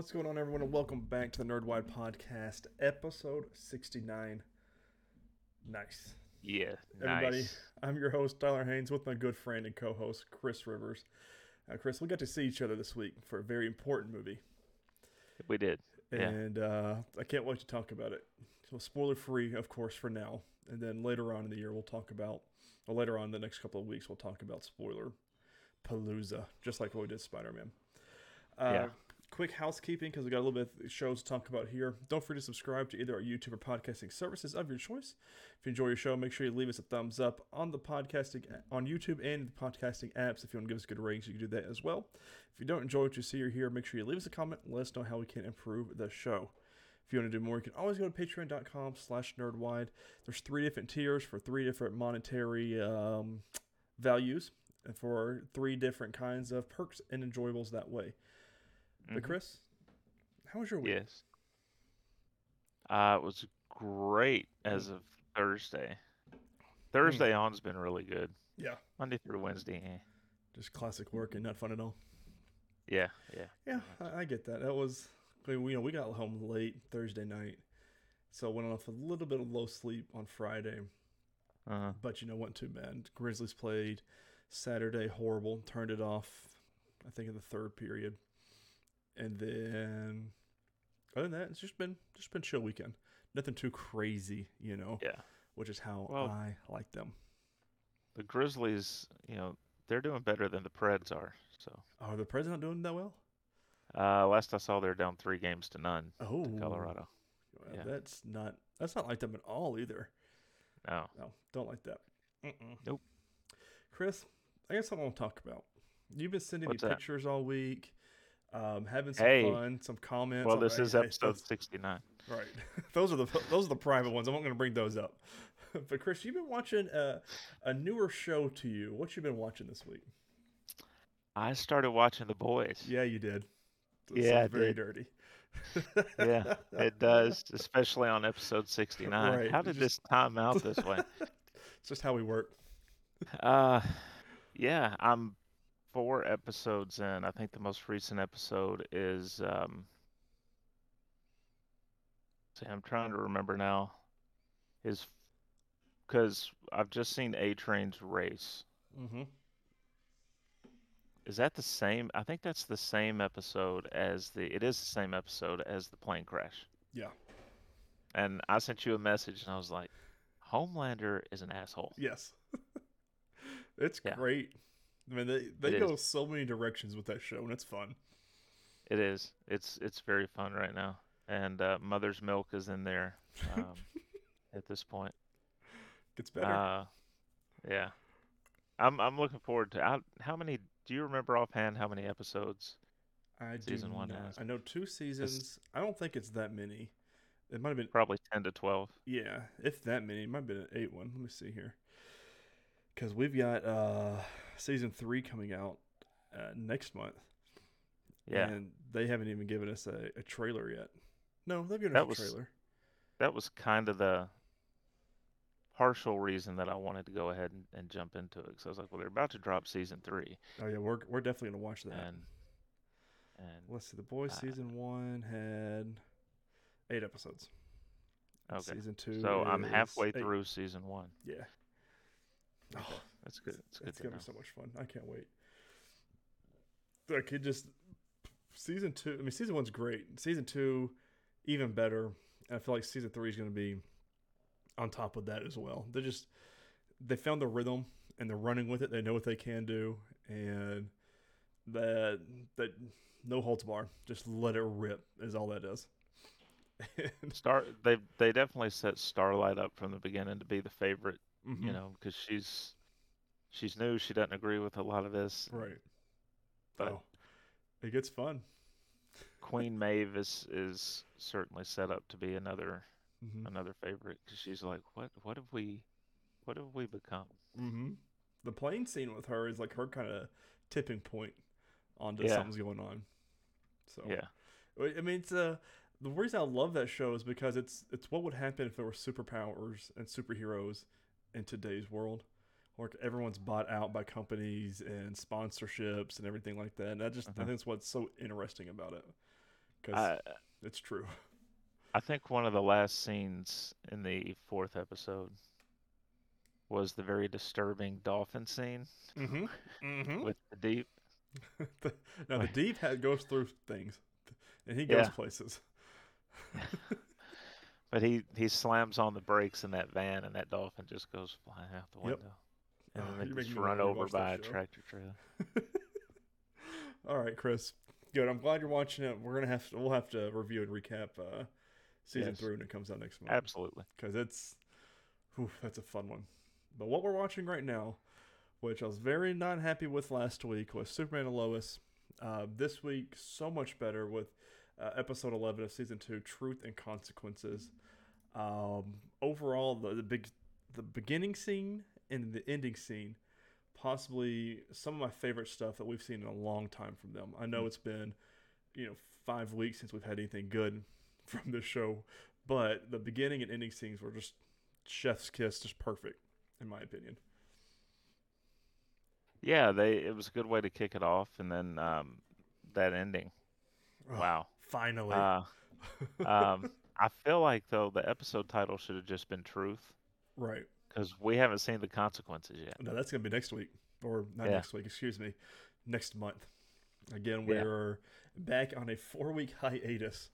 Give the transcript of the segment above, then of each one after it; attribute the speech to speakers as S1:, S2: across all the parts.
S1: What's going on, everyone, and welcome back to the Nerdwide Podcast, episode 69. Nice.
S2: Yeah,
S1: Everybody,
S2: nice.
S1: I'm your host, Tyler Haynes, with my good friend and co host, Chris Rivers. Uh, Chris, we got to see each other this week for a very important movie,
S2: We did. Yeah.
S1: and uh, I can't wait to talk about it. So, spoiler free, of course, for now. And then later on in the year, we'll talk about, or later on in the next couple of weeks, we'll talk about spoiler palooza, just like what we did Spider Man. Uh,
S2: Yeah.
S1: Quick housekeeping because we got a little bit of shows to talk about here. Don't forget to subscribe to either our YouTube or podcasting services of your choice. If you enjoy your show, make sure you leave us a thumbs up on the podcasting on YouTube and the podcasting apps. If you want to give us good ratings, you can do that as well. If you don't enjoy what you see or hear, make sure you leave us a comment let us know how we can improve the show. If you want to do more, you can always go to patreon.com slash nerdwide. There's three different tiers for three different monetary um, values and for three different kinds of perks and enjoyables that way. But
S2: Mhm.
S1: Chris, how was your week?
S2: Yes. Uh, it was great as of Thursday. Thursday on's been really good.
S1: Yeah,
S2: Monday through Wednesday. eh.
S1: just classic work and not fun at all.
S2: Yeah, yeah.
S1: Yeah, I, I get that. That was, we, you know, we got home late Thursday night, so went off a little bit of low sleep on Friday.
S2: Uh-huh.
S1: But you know, wasn't too bad. Grizzlies played Saturday, horrible. Turned it off, I think in the third period, and then other than that, it's just been just been chill weekend. Nothing too crazy, you know.
S2: yeah.
S1: Which is how
S2: Well-
S1: I like them.
S2: The Grizzlies, you know, they're doing better than the Preds are. So,
S1: Are the president doing that well?
S2: uh, last I saw, they're down three games to none
S1: Oh,
S2: to Colorado.
S1: Well,
S2: Yeah.
S1: That's not that's not like them at all either.
S2: No.
S1: No, don't like that. Mm-mm.
S2: Nope.
S1: Chris, I got something I want to talk about. You've been sending
S2: What's
S1: me
S2: that?
S1: pictures all week, um, having some
S2: Hey.
S1: fun, some comments.
S2: Well, this
S1: hey,
S2: is episode
S1: that's-
S2: 69.
S1: Right. those are the those are the private ones. I'm not going to bring those up. but Chris, you've been watching a, a newer show to you. What you been watching this week?
S2: I started watching The Boys.
S1: Yeah, you did. That
S2: Yeah,
S1: very
S2: did.
S1: dirty.
S2: Yeah, it does, especially on episode 69.
S1: Right,
S2: How did
S1: just-
S2: this time out this way?
S1: It's just how we work.
S2: Uh, yeah, I'm four episodes in. I think the most recent episode is um. See, I'm trying to remember now. Is because I've just seen A Train's race.
S1: Mm-hmm.
S2: Is that the same? I think that's the same episode as the. It is the same episode as the plane crash.
S1: Yeah.
S2: And I sent you a message, and I was like, "Homelander is an asshole."
S1: Yes. it's
S2: Yeah.
S1: great. I mean, they they
S2: It
S1: go
S2: is.
S1: so many directions with that show, and it's fun.
S2: It is. It's it's very fun right now, and uh, Mother's Milk is in there um, at this point.
S1: Gets better.
S2: Uh, yeah, I'm I'm looking forward to. How, how many? Do you remember offhand how many episodes?
S1: I do
S2: season one
S1: not.
S2: has.
S1: I know two seasons. I don't think it's that many. It might have been
S2: Probably ten to twelve.
S1: yeah, if that many. It might have been an eight one. Let me see here. Because we've got uh season three coming out uh, next month.
S2: Yeah,
S1: And they haven't even given us a, a trailer yet. No, they've given
S2: That
S1: us
S2: was-
S1: a trailer.
S2: that was kind of the partial reason that I wanted to go ahead and, and jump into it. Because I was like, well, they're about to drop season three,
S1: Oh yeah, we're we're definitely gonna watch that.
S2: and and
S1: Let's see. The Boys
S2: Uh,
S1: season one had eight episodes.
S2: okay.
S1: Season two.
S2: So I'm halfway
S1: eight.
S2: through season one.
S1: Yeah.
S2: Okay,
S1: Oh,
S2: that's good. That's good
S1: it's
S2: to
S1: gonna
S2: know.
S1: be so much fun. I can't wait. Like it just season two. I mean, season one's great. Season two, even better. And I feel like season three is gonna be on top of that as well. They just they found the rhythm and they're running with it. They know what they can do, and that that no holds bar. Just let it rip is all that is. And,
S2: Star, they they definitely set Starlight up from the beginning to be the favorite,
S1: mhm,
S2: you know, because she's she's new. She doesn't agree with a lot of this.
S1: right.
S2: But
S1: oh, it gets fun.
S2: Queen Maeve is is certainly set up to be another
S1: hmm
S2: another favorite because she's like, what what have we, what have we become?
S1: hmm The plane scene with her is like her kind of tipping point onto
S2: Yeah.
S1: something's going on. So
S2: Yeah,
S1: I mean, it's uh, the reason I love that show is because it's it's what would happen if there were superpowers and superheroes in today's world. Like everyone's bought out by companies and sponsorships and everything like that. And that just I
S2: Mhm.
S1: think that's what's so interesting about it. because it's true.
S2: I think one of the last scenes in the fourth episode was the very disturbing dolphin scene
S1: Mm-hmm. Mm-hmm.
S2: with the deep.
S1: now the deep ha- goes through things, and he goes
S2: Yeah.
S1: places.
S2: But he he slams on the brakes in that van, and that dolphin just goes flying out the
S1: Yep.
S2: window, and
S1: Oh,
S2: then they just run over by a
S1: show.
S2: tractor trailer.
S1: All right, Chris. Good. I'm glad you're watching it. We're gonna have to. We'll have to review and recap uh, season
S2: Yes.
S1: three when it comes out next month.
S2: Absolutely.
S1: because it's whew, that's a fun one. But what we're watching right now, which I was very not happy with last week, was Superman and Lois. Uh, this week, so much better with uh, episode 11 of season two, Truth and Consequences. Um, overall, the, the big, the beginning scene and the ending scene, possibly some of my favorite stuff that we've seen in a long time from them. I know
S2: Mm.
S1: it's been, you know, five weeks since we've had anything good from this show, but the beginning and ending scenes were just chef's kiss, just perfect, in my opinion.
S2: Yeah, they it was a good way to kick it off, and then um, that ending.
S1: Oh,
S2: Wow.
S1: Finally.
S2: Uh, um, I feel like though the episode title should have just been Truth,
S1: right.
S2: because we haven't seen the consequences yet.
S1: No, that's gonna be next week, or not
S2: Yeah.
S1: next week. Excuse me, next month. Again,
S2: Yeah.
S1: we're back on a four-week hiatus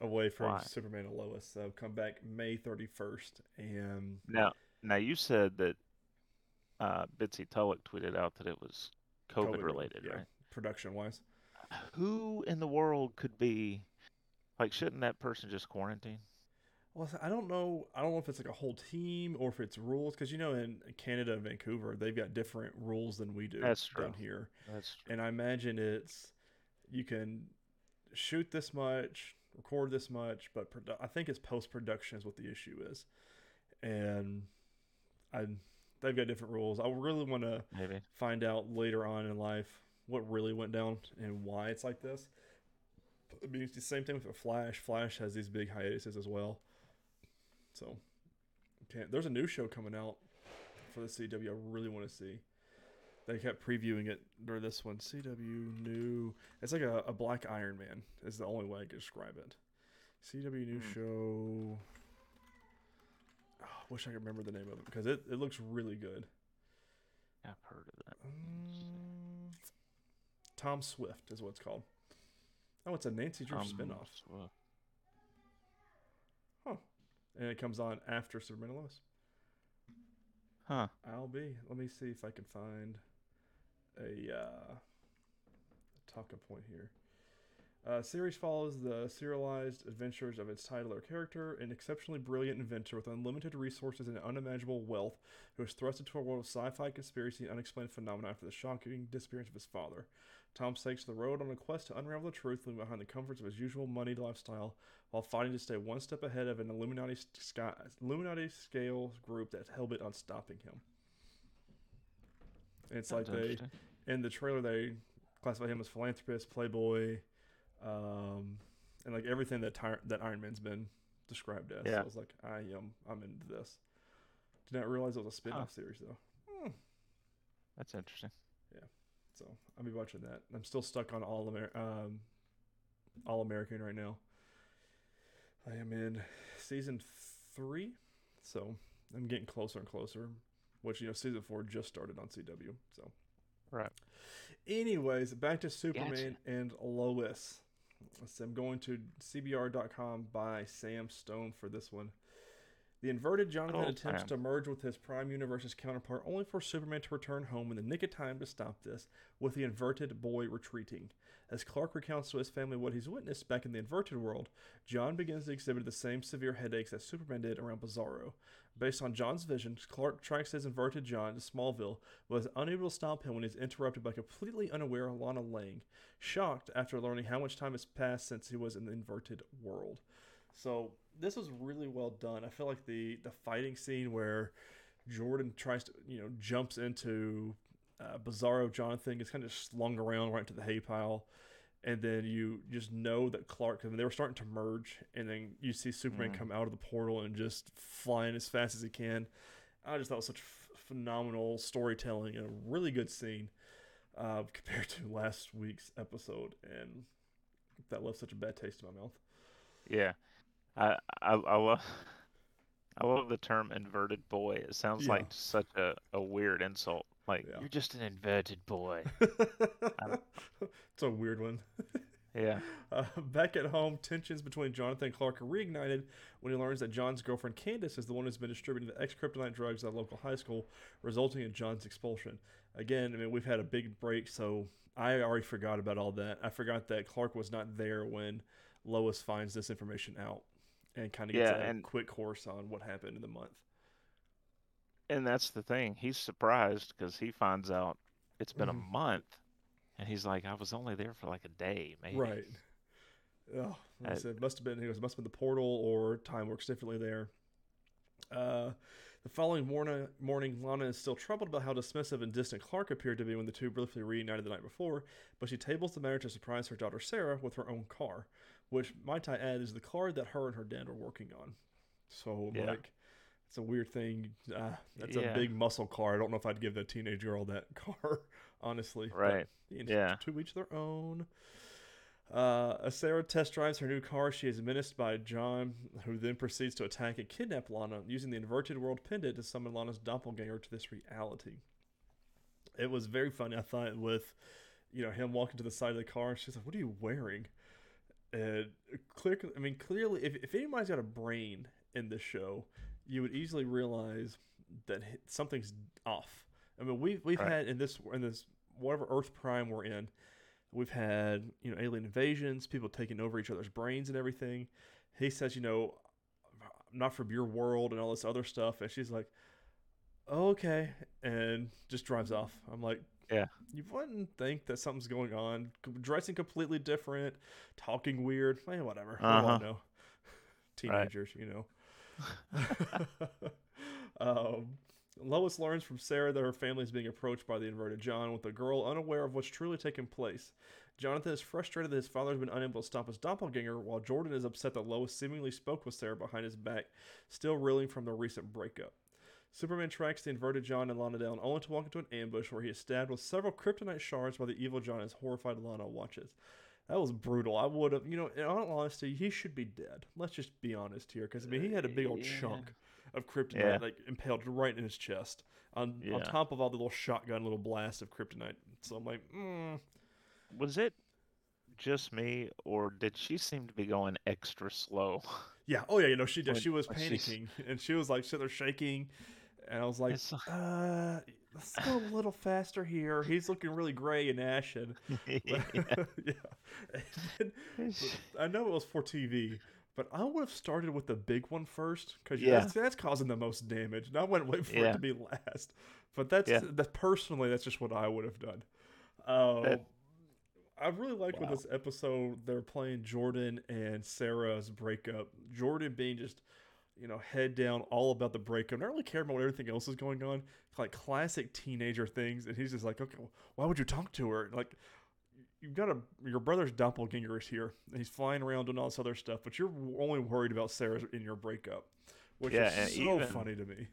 S1: away from
S2: Why?
S1: Superman and Lois. So come back May thirty-first, and
S2: Now, now you said that uh, Bitsie Tulloch tweeted out that it was COVID, related,
S1: yeah,
S2: right?
S1: Production-wise,
S2: Who in the world could be like? Shouldn't that person just quarantine?
S1: well, I don't know. I don't know if it's like a whole team or if it's rules, because you know, in Canada and Vancouver, they've got different rules than we do
S2: That's
S1: down here.
S2: That's true.
S1: and I imagine it's you can shoot this much, record this much, but produ- I think it's post production is what the issue is, and I they've got different rules. I really want to find out later on in life what really went down and why it's like this. I mean, it's the same thing with Flash. Flash has these big hiatuses as well. So, can't, there's a new show coming out for the CW. I really want to see. They kept previewing it for this one. CW new. It's like a, a Black Iron Man. Is the only way I can describe it. CW new
S2: Hmm.
S1: show. Oh, I wish I could remember the name of it because it, it looks really good.
S2: I've heard of that.
S1: Um, Tom Swift is what it's called. Oh, it's a Nancy Drew
S2: Um,
S1: spinoff,
S2: so-
S1: and it comes on after Superman and Lois.
S2: Huh.
S1: I'll be. Let me see if I can find a uh, talking point here. Uh, series follows the serialized adventures of its title or character, an exceptionally brilliant inventor with unlimited resources and unimaginable wealth, who is thrust into a world of sci-fi conspiracy and unexplained phenomena after the shocking disappearance of his father. Tom takes the road on a quest to unravel the truth, leaving behind the comforts of his usual moneyed lifestyle, while fighting to stay one step ahead of an Illuminati, sky, Illuminati scale group that's hell bent on stopping him. And it's like they in the trailer they classify him as philanthropist, playboy, um, and like everything that Ty- that Iron Man's been described as. So I was like, I am, I'm into this. Did not realize it was a spin-off series though. Hmm.
S2: That's interesting.
S1: So I'll be watching that. I'm still stuck on All Amer- um, All American right now. I am in season three, so I'm getting closer and closer. Which you know, season four just started on CW. So,
S2: Right.
S1: anyways, back to Superman and Lois. So I'm going to CBR.com by Sam Stone for this one. The inverted Jonathan
S2: old
S1: attempts
S2: Sam.
S1: to merge with his Prime Universe's counterpart, only for Superman to return home in the nick of time to stop this, with the inverted boy retreating. As Clark recounts to his family what he's witnessed back in the inverted world, John begins to exhibit the same severe headaches that Superman did around Bizarro. Based on John's visions, Clark tracks his inverted John to Smallville, but is unable to stop him when he's interrupted by completely unaware Lana Lang, shocked after learning how much time has passed since he was in the inverted world. So this was really well done. I feel like the the fighting scene where Jordan tries to you know jumps into uh, Bizarro Jonathan gets kind of slung around right into the hay pile, and then you just know that Clark. Mean, they were starting to merge, and then you see Superman
S2: Mhm.
S1: come out of the portal and just flying as fast as he can. I just thought it was such f- phenomenal storytelling and a really good scene uh, compared to last week's episode. And that left such a bad taste in my mouth.
S2: Yeah, I I, I love I love the term inverted boy. It sounds
S1: Yeah.
S2: like such a, a weird insult. Like
S1: Yeah.
S2: you're just an inverted boy.
S1: it's a weird one.
S2: yeah.
S1: Uh, back at home, tensions between Jonathan and Clark are reignited when he learns that John's girlfriend Candace is the one who's been distributing the ex kryptonite drugs at a local high school, resulting in John's expulsion. Again, I mean, we've had a big break, so I already forgot about all that. I forgot that Clark was not there when Lois finds this information out and kind of gets
S2: Yeah,
S1: a
S2: and-
S1: quick course on what happened in the month.
S2: And that's the thing. He's surprised because he finds out it's been
S1: Mhm.
S2: a month, and he's like, "I was only there for like a day, maybe."
S1: Right. Oh, like I
S2: Uh,
S1: said, must have been. He goes, must have been the portal, or time works differently there. Uh, the following morning, morning, Lana is still troubled about how dismissive and distant Clark appeared to be when the two briefly reunited the night before. But she tables the matter to surprise her daughter Sarah with her own car, which might I add is the car that her and her dad are working on. So
S2: Yeah.
S1: like, it's a weird thing. Uh, that's a big muscle car. I don't know if I'd give that teenage girl that car, honestly.
S2: Right.
S1: know,
S2: Yeah.
S1: To each their own. Uh, as Sarah test drives her new car, she is menaced by John, who then proceeds to attack and kidnap Lana, using the inverted world pendant to summon Lana's doppelganger to this reality. It was very funny, I thought, with you know him walking to the side of the car. and She's like, "What are you wearing?" And clear, I mean, clearly, if if anybody's got a brain in this show, you would easily realize that something's off. I mean, we've we've
S2: Right.
S1: had in this in this whatever Earth Prime we're in, we've had you know alien invasions, people taking over each other's brains and everything. He says, you know, I'm not from your world and all this other stuff, and she's like, okay, and just drives off. I'm like,
S2: Yeah.
S1: you wouldn't think that something's going on. Dressing completely different, talking weird, eh, whatever. I
S2: Uh-huh.
S1: know? Teenagers, you know. um, Lois learns from Sarah that her family is being approached by the inverted John, with the girl unaware of what's truly taking place. Jonathan is frustrated that his father has been unable to stop his doppelganger, while Jordan is upset that Lois seemingly spoke with Sarah behind his back, still reeling from the recent breakup. Superman tracks the inverted John and Lana down, only to walk into an ambush where he is stabbed with several kryptonite shards by the evil John as horrified Lana watches. That was brutal. I would have, you know, in all honesty, he should be dead. Let's just be honest here, because I mean, he had a big old
S2: Yeah.
S1: chunk of kryptonite
S2: Yeah.
S1: like impaled right in his chest, on on top of all the little shotgun little blast of kryptonite. So I'm like, mm,
S2: Was it just me, or did she seem to be going extra slow?
S1: yeah, oh yeah, you know, she did.
S2: When-
S1: She was
S2: when she's-
S1: panicking, and she was like sitting there shaking, and I was like,
S2: It's
S1: uh, let's go a little faster here. He's looking really gray and ashen.
S2: yeah.
S1: yeah. And I know it was for TV, but I would have started with the big one first because
S2: Yeah.
S1: that's, that's causing the most damage. And I wouldn't wait for it to be last. But that's
S2: Yeah.
S1: that personally, that's just what I would have done. Um,
S2: That-
S1: I really like with this episode they're playing Jordan and Sarah's breakup. Jordan being just you know head down all about the breakup, not really caring about what everything else is going on. Like classic teenager things, and he's just like, okay, well, why would you talk to her? Like you've got a your brother's doppelganger is here, and he's flying around doing all this other stuff, but you're only worried about Sarah in your breakup, which
S2: Yeah,
S1: is so
S2: even-
S1: funny to me.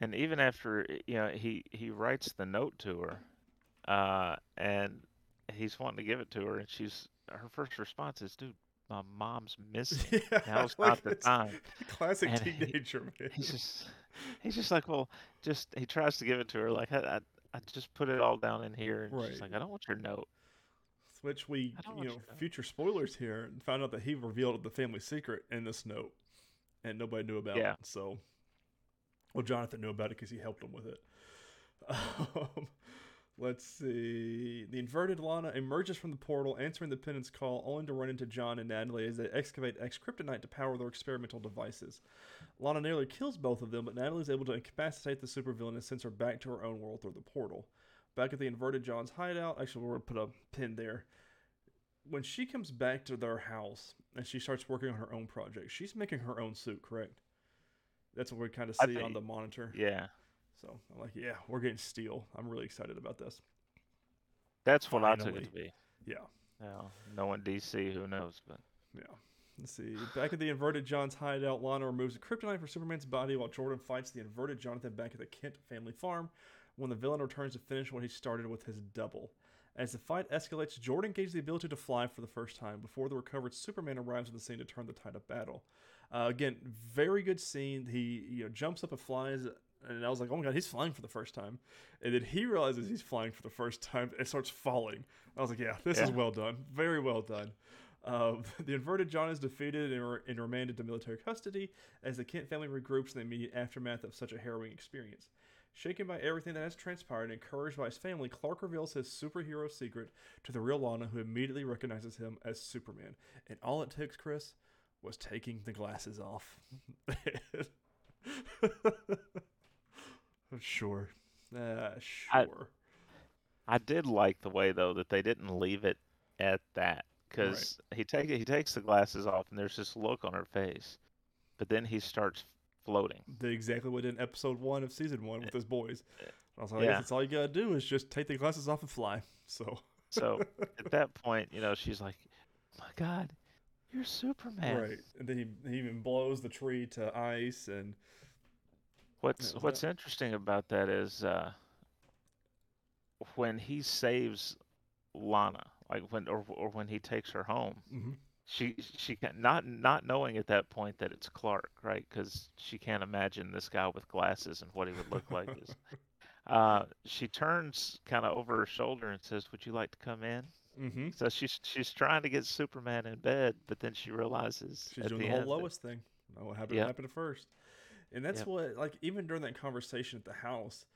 S2: And even after you know he he writes the note to her, uh, and he's wanting to give it to her, and she's her first response is, "Dude, my mom's missing.
S1: yeah,
S2: Now's
S1: like,
S2: not the time."
S1: Classic
S2: And he-
S1: teenager man.
S2: He's just he's just like, well, just he tries to give it to her, like I I, I just put it all down in here, and she's like, I don't want your note.
S1: Which we, you know, future spoilers here, and found out that he revealed the family secret in this note, and nobody knew about
S2: Yeah.
S1: it. So, well, Jonathan knew about it because he helped him with it. Um, let's see. The inverted Lana emerges from the portal, answering the pendant's call, only to run into John and Natalie as they excavate X kryptonite to power their experimental devices. Lana nearly kills both of them, but Natalie is able to incapacitate the supervillain and sends her back to her own world through the portal. Back at the inverted John's hideout, actually, we're going to put a pin there. When she comes back to their house and she starts working on her own project, she's making her own suit, correct? That's what we kind of see on the monitor.
S2: Yeah,
S1: So I'm like, yeah, we're getting steel. I'm really excited about this.
S2: that's what I took
S1: Finally.
S2: it to be.
S1: Yeah,
S2: Now, knowing DC, who knows? But
S1: yeah. Let's see. Back at the inverted John's hideout, Lana removes a kryptonite from Superman's body while Jordan fights the inverted Jonathan back at the Kent family farm when the villain returns to finish what he started with his double. As the fight escalates, Jordan gains the ability to fly for the first time before the recovered Superman arrives on the scene to turn the tide of battle. Uh, again, very good scene. He you know jumps up and flies, and I was like, oh my god, he's flying for the first time. And then he realizes he's flying for the first time and starts falling. I was like, yeah, this is well done, very well done. Uh, the inverted John is defeated and, re- and remanded to military custody as the Kent family regroups in the immediate aftermath of such a harrowing experience. Shaken by everything that has transpired and encouraged by his family, Clark reveals his superhero secret to the real Lana, who immediately recognizes him as Superman. And all it takes, Chris, was taking the glasses off. sure. Uh, sure.
S2: I did like the way though that they didn't leave it at that because he take he takes the glasses off and there's this look on her face, but then he starts floating.
S1: Did exactly what in episode one of season one with his boys. I was like, I
S2: Yeah.
S1: that's all you gotta do is just take the glasses off and fly. So
S2: So at that point, you know, she's like, "Oh my God, you're Superman."
S1: right, and then he, he even blows the tree to ice, and
S2: What's
S1: was
S2: What's
S1: that?
S2: interesting about that is uh, when he saves Lana, like when or or when he takes her home,
S1: mhm.
S2: she she can not not knowing at that point that it's Clark, right? Because she can't imagine this guy with glasses and what he would look like. is, uh, she turns kind of over her shoulder and says, "Would you like to come in?"
S1: Mm-hmm.
S2: So she's she's trying to get Superman in bed, but then she realizes
S1: She's doing
S2: the
S1: the, whole Lois thing. Know what happened
S2: Yep.
S1: happened first. And that's
S2: Yep.
S1: what like even during that conversation at the house,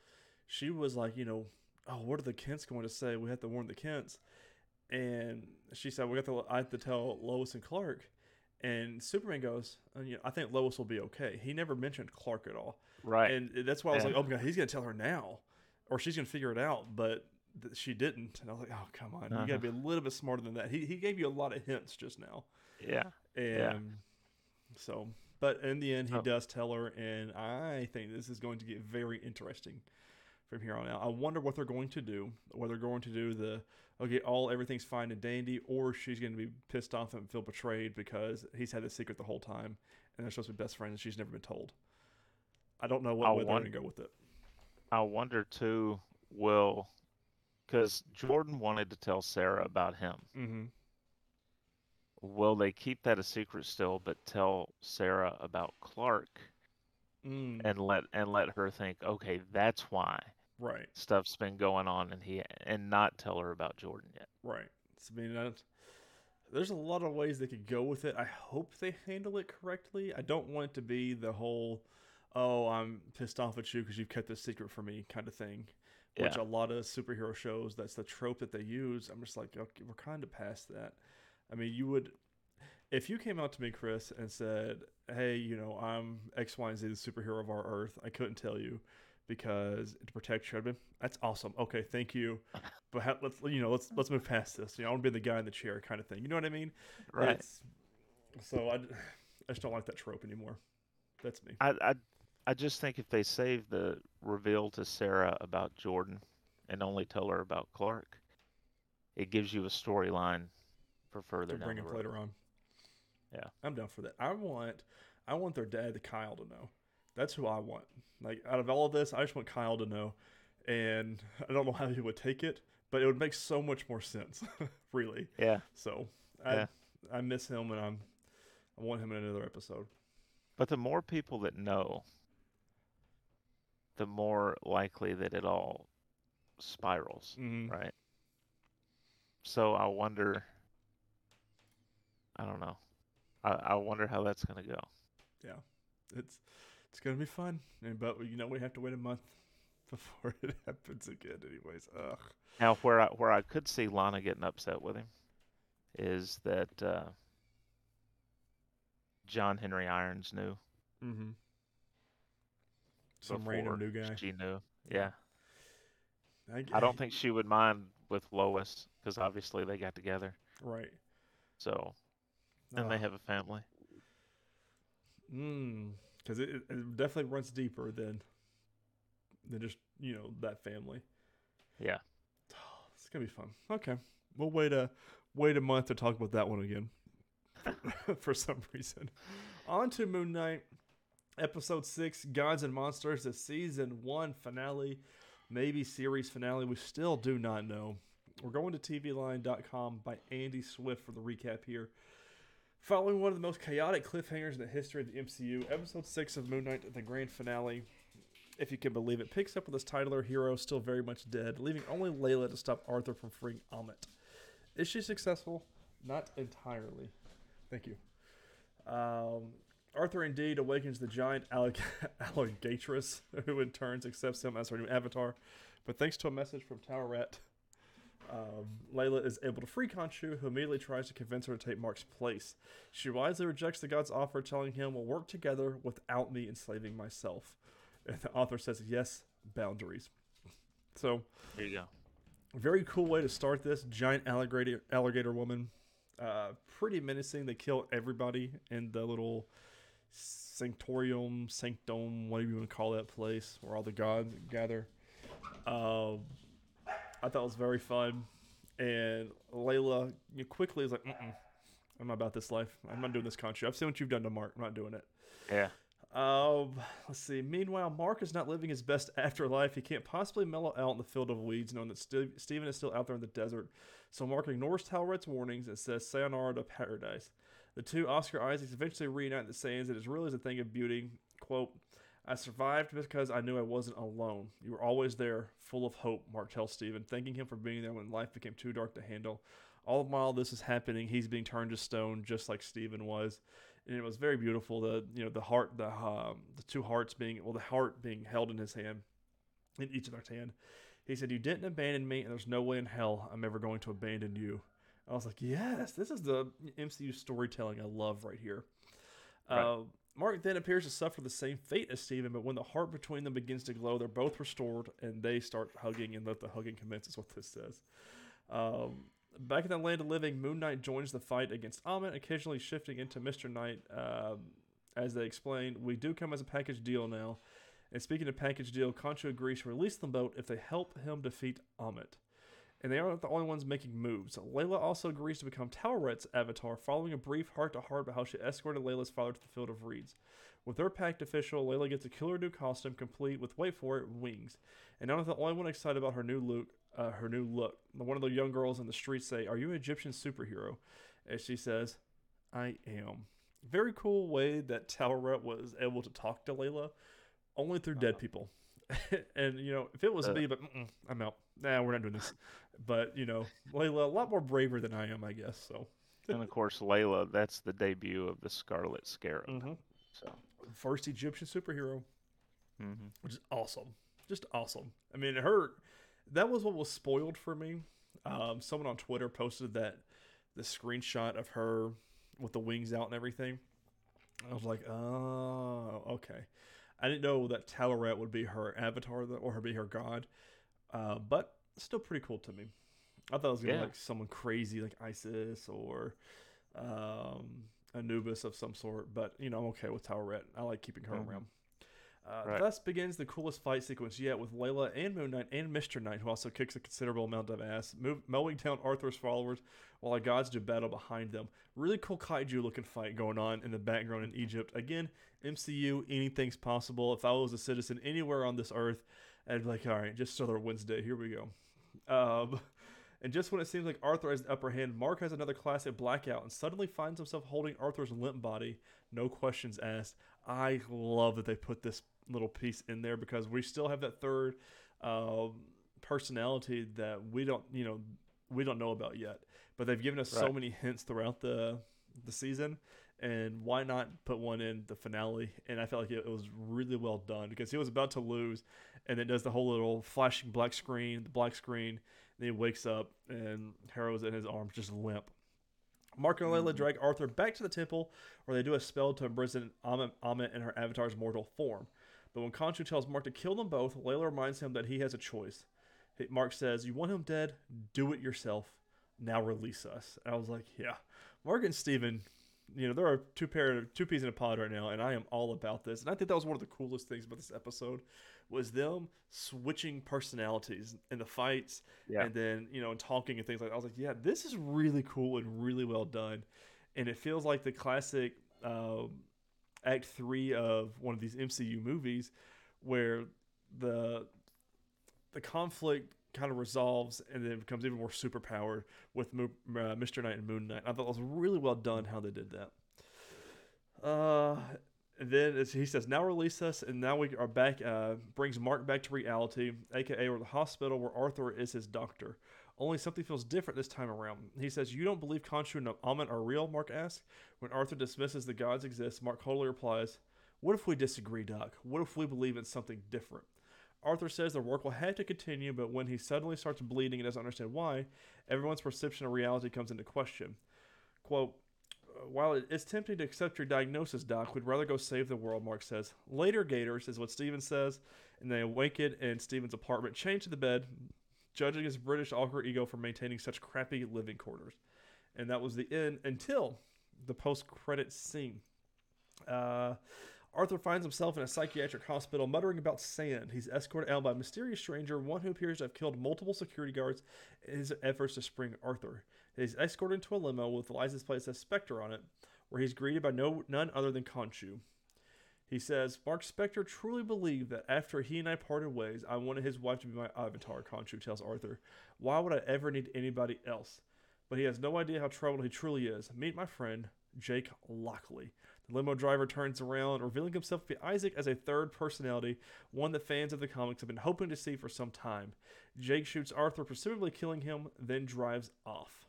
S1: she was like, you know, oh, what are the Kents going to say? We have to warn the Kents. And she said, we got to I have to tell Lois and Clark. And Superman goes, uh, you know, I think Lois will be okay. He never mentioned Clark at all.
S2: right.
S1: And that's why I was
S2: Yeah.
S1: like, oh my god, he's gonna tell her now, or she's gonna figure it out. But th- she didn't. And I was like, oh come on, you
S2: Uh-huh.
S1: gotta be a little bit smarter than that. He he gave you a lot of hints just now.
S2: yeah.
S1: And
S2: Yeah.
S1: so, but in the end, he
S2: Oh.
S1: does tell her, and I think this is going to get very interesting from here on out. I wonder what they're going to do. Whether they're going to do the okay, all everything's fine and dandy, or she's going to be pissed off and feel betrayed because he's had the secret the whole time, and they're supposed to be best friends, and she's never been told. I don't know what
S2: I
S1: way they're going to go with it.
S2: I wonder too, will, because Jordan wanted to tell Sarah about him.
S1: Mm-hmm.
S2: Will they keep that a secret still, but tell Sarah about Clark
S1: Mm,
S2: and let and let her think, okay, that's why
S1: right,
S2: stuff's been going on, and he and not tell her about Jordan yet.
S1: right. So, I mean, there's a lot of ways they could go with it. I hope they handle it correctly. I don't want it to be the whole, oh, I'm pissed off at you because you've kept this secret from me kind of thing. Which
S2: Yeah.
S1: a lot of superhero shows, that's the trope that they use. I'm just like, okay, we're kind of past that. I mean, you would, if you came out to me, Chris, and said, hey, you know, I'm X, Y, and Z, the superhero of our Earth, I couldn't tell you because to protect you, I'd been, that's awesome. Okay, thank you. But ha- let's, you know, let's let's move past this. You know, I want to be the guy in the chair kind of thing. You know what I mean?
S2: Right.
S1: It's- so I, I just don't like that trope anymore. That's me.
S2: I, I I just think if they save the reveal to Sarah about Jordan and only tell her about Clark, it gives you a storyline for further
S1: to bring
S2: the
S1: him later on.
S2: Yeah.
S1: I'm down for that. I want I want their dad, Kyle, to know. That's who I want. Like out of all of this, I just want Kyle to know. And I don't know how he would take it, but it would make so much more sense, really.
S2: Yeah,
S1: So I
S2: Yeah.
S1: I miss him, and I'm I want him in another episode.
S2: but the more people that know, the more likely that it all spirals,
S1: Mm-hmm.
S2: right? So I wonder. I don't know. I, I wonder how that's gonna go.
S1: Yeah, it's it's gonna be fun, but you know we have to wait a month before it happens again. Anyways, ugh.
S2: Now, where I where I could see Lana getting upset with him is that uh, John Henry Irons knew
S1: Mm-hmm. Some random new guy.
S2: She knew. Yeah,
S1: I,
S2: I don't think she would mind with Lois because obviously they got together.
S1: right.
S2: So and they have a family.
S1: Mm, because it, it- it definitely runs deeper than than just you know that family.
S2: Yeah.
S1: It's gonna be fun. Okay, we'll wait a wait a month to talk about that one again. for some reason, on to Moon Knight, episode six, Gods and Monsters, the season one finale, maybe series finale. We still do not know. We're going to TVLine.com by Andy Swift for the recap here. Following one of the most chaotic cliffhangers in the history of the MCU, episode 6 of Moon Knight, the grand finale, if you can believe it, picks up with his titular hero still very much dead, leaving only Layla to stop Arthur from freeing Ammit. Is she successful? Not entirely. Thank you. Um, Arthur indeed awakens the giant allig- alligatress, who in turn accepts him as her new avatar. But thanks to a message from Taweret, um, Layla is able to free Khonshu, who immediately tries to convince her to take Mark's place. She wisely rejects the god's offer, telling him, We'll work together without me enslaving myself. And the author says, Yes, boundaries. So,
S2: There you go.
S1: very cool way to start this. Giant alligator, alligator woman. Uh, pretty menacing. They kill everybody in the little sanctorium, sanctum, whatever you want to call that place where all the gods gather. Um, I thought it was very fun. And Layla you know, quickly is like, Mm-mm, I'm not about this life. I'm not doing this country. I've seen what you've done to Mark. I'm not doing it.
S2: Yeah.
S1: Um, let's see. Meanwhile, Mark is not living his best afterlife. He can't possibly mellow out in the field of weeds, knowing that St- Stephen is still out there in the desert. So Mark ignores Talred's warnings and says sayonara to paradise. The two Oscar Isaacs eventually reunite in the sayings that it really a thing of beauty. Quote, I survived because I knew I wasn't alone. You were always there, full of hope, Mark tells Stephen, thanking him for being there when life became too dark to handle. All the while this is happening, he's being turned to stone just like Stephen was and it was very beautiful. The you know the heart, the um, the two hearts being well, the heart being held in his hand, in each of their hand. He said, "You didn't abandon me, and there's no way in hell I'm ever going to abandon you." I was like, "Yes, this is the MCU storytelling I love right here."
S2: Right.
S1: Uh, Mark then appears to suffer the same fate as Stephen, but when the heart between them begins to glow, they're both restored and they start hugging, and let the hugging commence, is what this says. Um, back in the land of living, Moon Knight joins the fight against Ammit, occasionally shifting into Mr. Knight. Um, as they explained, we do come as a package deal now. And speaking of package deal, Khonshu agrees to release them both if they help him defeat Ammit. And they aren't the only ones making moves. Layla also agrees to become Taweret's avatar, following a brief heart to heart about how she escorted Layla's father to the field of reeds. With her pact official, Layla gets a killer new costume complete with, wait for it, wings. And not the only one excited about her new look, uh, her new look. One of the young girls in the street say, "Are you an Egyptian superhero?" And she says, "I am." Very cool way that Taweret was able to talk to Layla, only through dead people. and you know, if it was
S2: Uh.
S1: me, but I'm out. Nah, we're not doing this. But you know, Layla a lot more braver than I am, I guess. So
S2: And of course, Layla, that's the debut of the Scarlet Scarab.
S1: Mm-hmm.
S2: So,
S1: first Egyptian superhero,
S2: hmm
S1: which is awesome, just awesome. I mean, her that was what was spoiled for me. Um, someone on Twitter posted that the screenshot of her with the wings out and everything. I was like, oh, okay. I didn't know that Talaret would be her avatar or her be her god, uh, but still pretty cool to me. I thought it was gonna be like someone crazy like Isis or um, Anubis of some sort, but you know I'm okay with Talaret. I like keeping her
S2: Mhm.
S1: around. Uh,
S2: Right.
S1: Thus begins the coolest fight sequence yet with Layla and Moon Knight and Mr. Knight, who also kicks a considerable amount of ass, move, mowing down Arthur's followers while the gods do battle behind them. Really cool kaiju looking fight going on in the background in Egypt. Again, MCU, anything's possible. If I was a citizen anywhere on this earth, I'd be like, all right, just Southern Wednesday, here we go. Um, and just when it seems like Arthur has the upper hand, Mark has another classic blackout and suddenly finds himself holding Arthur's limp body. No questions asked. I love that they put this little piece in there because we still have that third um, personality that we don't, you know, we don't know about yet. But they've given us so many hints throughout the the season, and why not put one in the finale? And I felt like it, it was really well done because he was about to lose, and then does the whole little flashing black screen, the black screen. And he wakes up, and Harrow's in his arms, just limp. Mark and Layla
S2: Mhm.
S1: drag Arthur back to the temple, where they do a spell to imprison Ammit, Ammit in her avatar's mortal form. But when Khonshu tells Mark to kill them both, Layla reminds him that he has a choice. Mark says, "You want him dead? Do it yourself. Now release us." And I was like, "Yeah." Mark and Steven, you know, there are two pair, two peas in a pod right now, and I am all about this. And I think that was one of the coolest things about this episode was them switching personalities in the fights
S2: Yeah.
S1: and then you know and talking and things like that. I was like, yeah, this is really cool and really well done, and it feels like the classic um, Act Three of one of these MCU movies, where the the conflict kind of resolves and then becomes even more super powered with Mo- uh, Mr. Knight and Moon Knight. I thought it was really well done how they did that. Uh, and then he says, "Now release us," and now we are back. Uh, brings Mark back to reality, aka or the hospital where Arthur is his doctor. Only something feels different this time around. He says, "You don't believe Khonshu and Amen are real?" Mark asks. When Arthur dismisses the gods exist, Mark coldly replies, "What if we disagree, Doc? What if we believe in something different?" Arthur says the work will have to continue, but when he suddenly starts bleeding and doesn't understand why, everyone's perception of reality comes into question. Quote, uh, while it's tempting to accept your diagnosis, Doc, we'd rather go save the world, Mark says. Later, Gators is what Steven says, and they awaken in Steven's apartment, chained to the bed, judging his British alter ego for maintaining such crappy living quarters. And that was the end until the post credit scene. Uh, Arthur finds himself in a psychiatric hospital muttering about sand. He's escorted out by a mysterious stranger, one who appears to have killed multiple security guards in his efforts to spring Arthur. He's escorted into a limo with a license plate Spectre on it, where he's greeted by no none other than Khonshu. He says, Mark Spector truly believed that after he and I parted ways, I wanted his wife to be my avatar, Khonshu tells Arthur. Why would I ever need anybody else? But he has no idea how troubled he truly is. Meet my friend, Jake Lockley. The limo driver turns around, revealing himself to be Isaac as a third personality, one that fans of the comics have been hoping to see for some time. Jake shoots Arthur, presumably killing him, then drives off.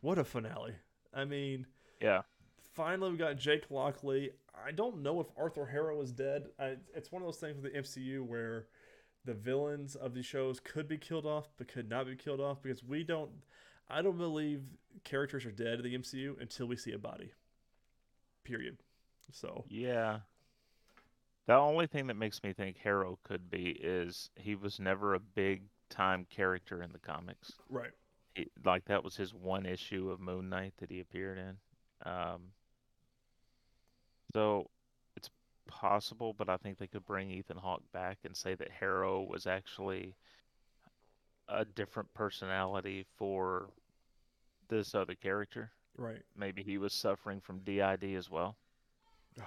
S1: What a finale. I mean,
S2: Yeah.
S1: Finally we got Jake Lockley. I don't know if Arthur Harrow is dead. I, it's one of those things with the MCU where the villains of the shows could be killed off, but could not be killed off because we don't. I don't believe characters are dead in the MCU until we see a body. Period. So
S2: Yeah. The only thing that makes me think Harrow could be is he was never a big time character in the comics.
S1: right,
S2: He, like that was his one issue of Moon Knight that he appeared in. Um, so it's possible, but I think they could bring Ethan Hawke back and say that Harrow was actually a different personality for this other character.
S1: right.
S2: Maybe he was suffering from DID as well.
S1: Oh,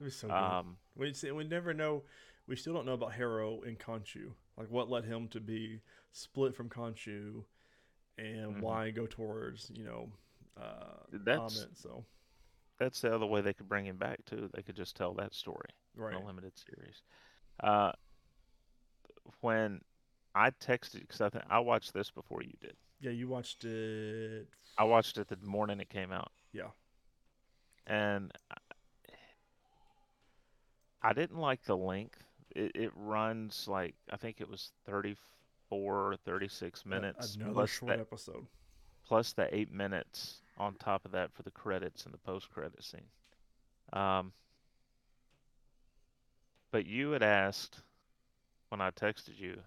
S1: it was so good.
S2: Um,
S1: We see, we never know. We still don't know about Harrow and Khonshu. Like what led him to be split from Khonshu, and
S2: Mhm.
S1: why go towards you know uh,
S2: That's-
S1: Ammit. So
S2: that's the other way they could bring him back too. They could just tell that story
S1: right,
S2: in a limited series. Uh, when I texted, because I think I watched this before you did.
S1: yeah. You watched it.
S2: I watched it the morning it came out,
S1: Yeah,
S2: and I- I didn't like the length. It, it runs like I think it was 34, 36
S1: a-
S2: minutes
S1: Another
S2: plus
S1: short
S2: that,
S1: episode.
S2: plus the eight minutes on top of that for the credits and the post credit scene. Um, but you had asked when I texted you,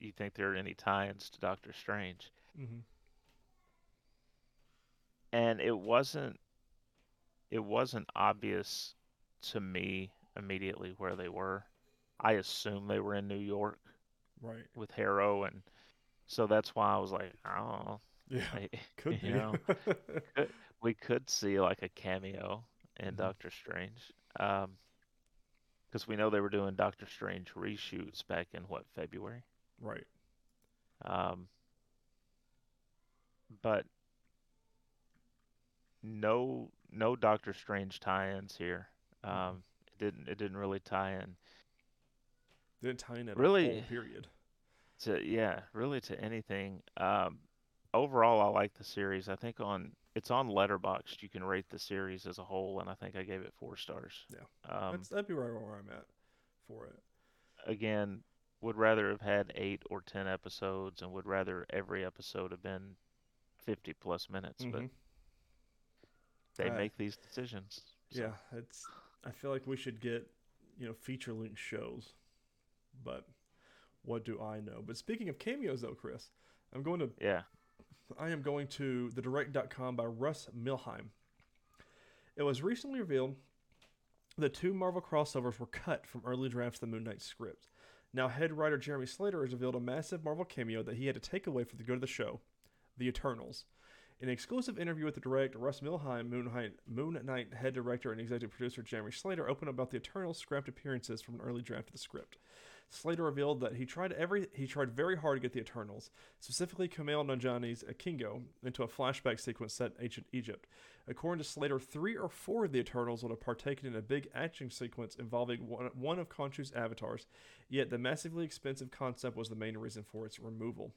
S2: you think there are any tie-ins to Doctor Strange,
S1: Mm-hmm.
S2: and it wasn't it wasn't obvious to me immediately where they were. I assume they were in New York
S1: Right.
S2: with Harrow, and so that's why I was like, I don't know.
S1: Yeah.
S2: I-
S1: Could be.
S2: you know, we could see like a cameo in
S1: Mhm.
S2: Doctor Strange. Um, because we know they were doing Doctor Strange reshoots back in what February.
S1: right.
S2: Um, but no, no Doctor Strange tie-ins here. Um, it didn't, it didn't really tie in
S1: Didn't tie in at
S2: Really?
S1: a whole period.
S2: to, yeah, really to anything. Um, overall, I like the series. I think on it's on Letterboxd. You can rate the series as a whole, and I think I gave it four stars.
S1: Yeah.
S2: Um,
S1: That's that'd be right where I'm at for it.
S2: again, would rather have had eight or ten episodes, and would rather every episode have been fifty plus minutes. But
S1: Mhm.
S2: they
S1: Uh,
S2: make these decisions. so-
S1: Yeah, it's. I feel like we should get, you know, feature length shows, but what do I know? But speaking of cameos, though, Chris, I'm going to.
S2: Yeah.
S1: I am going to thedirect.com by Russ Milheim. It was recently revealed that two Marvel crossovers were cut from early drafts of the Moon Knight script. Now, head writer Jeremy Slater has revealed a massive Marvel cameo that he had to take away for the good of the show, The Eternals. In an exclusive interview with the director, Russ Milheim, Moon Knight, Moon Knight head director and executive producer Jeremy Slater opened about the Eternals' scrapped appearances from an early draft of the script. Slater revealed that he tried every he tried very hard to get the Eternals, specifically Kumail Nanjiani's Kingo, into a flashback sequence set in ancient Egypt. According to Slater, three or four of the Eternals would have partaken in a big action sequence involving one, one of Khonshu's avatars, yet the massively expensive concept was the main reason for its removal.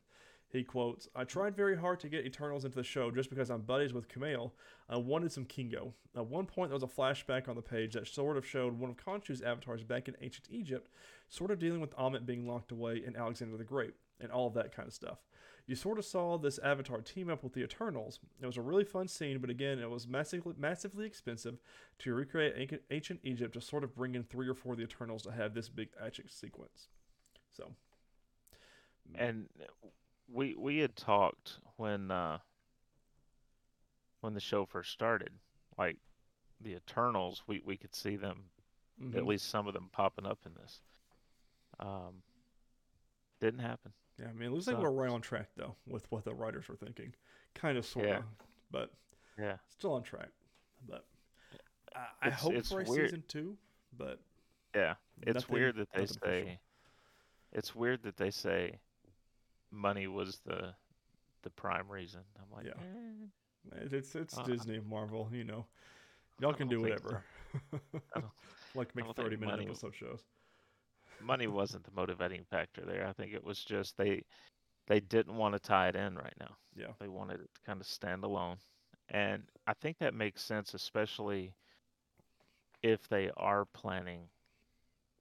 S1: He quotes, I tried very hard to get Eternals into the show just because I'm buddies with Kumail. I wanted some Kingo. At one point, there was a flashback on the page that sort of showed one of Khonshu's avatars back in ancient Egypt, sort of dealing with Ammit being locked away in Alexander the Great, and all of that kind of stuff. You sort of saw this avatar team up with the Eternals. It was a really fun scene, but again, it was massively, massively expensive to recreate ancient Egypt to sort of bring in three or four of the Eternals to have this big action sequence. So.
S2: And we we had talked when uh, when the show first started, like the Eternals, we we could see them,
S1: mm-hmm.
S2: at least some of them popping up in this. Um, didn't happen.
S1: Yeah, I mean, it looks so, like we're right on track though with what the writers were thinking, kind of, sort of,
S2: yeah.
S1: but
S2: yeah,
S1: still on track. But I, I hope for a season two. But
S2: yeah, it's
S1: nothing,
S2: weird that they say.
S1: official.
S2: It's weird that they say money was the the prime reason. I'm like,
S1: yeah, eh. it's it's
S2: uh,
S1: Disney, Marvel, you know, y'all can do whatever.
S2: So.
S1: like make thirty minute money, episode shows.
S2: Money wasn't the motivating factor there. I think it was just they they didn't want to tie it in right now.
S1: Yeah,
S2: they wanted it to kind of stand alone, and I think that makes sense, especially if they are planning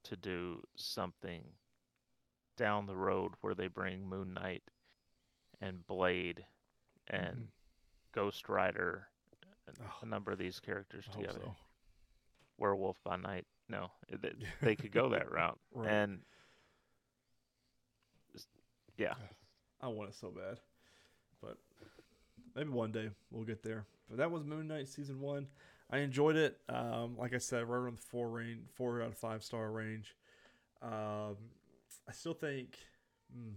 S2: to do something down the road where they bring Moon Knight and Blade and mm-hmm. Ghost Rider and oh, a number of these characters together. So. Werewolf by Night. No, they, they could go that route.
S1: right.
S2: And yeah.
S1: I want it so bad. But maybe one day we'll get there. But that was Moon Knight season one. I enjoyed it. Um, like I said, right around the four range, four out of five star range. Um, I still think, hmm,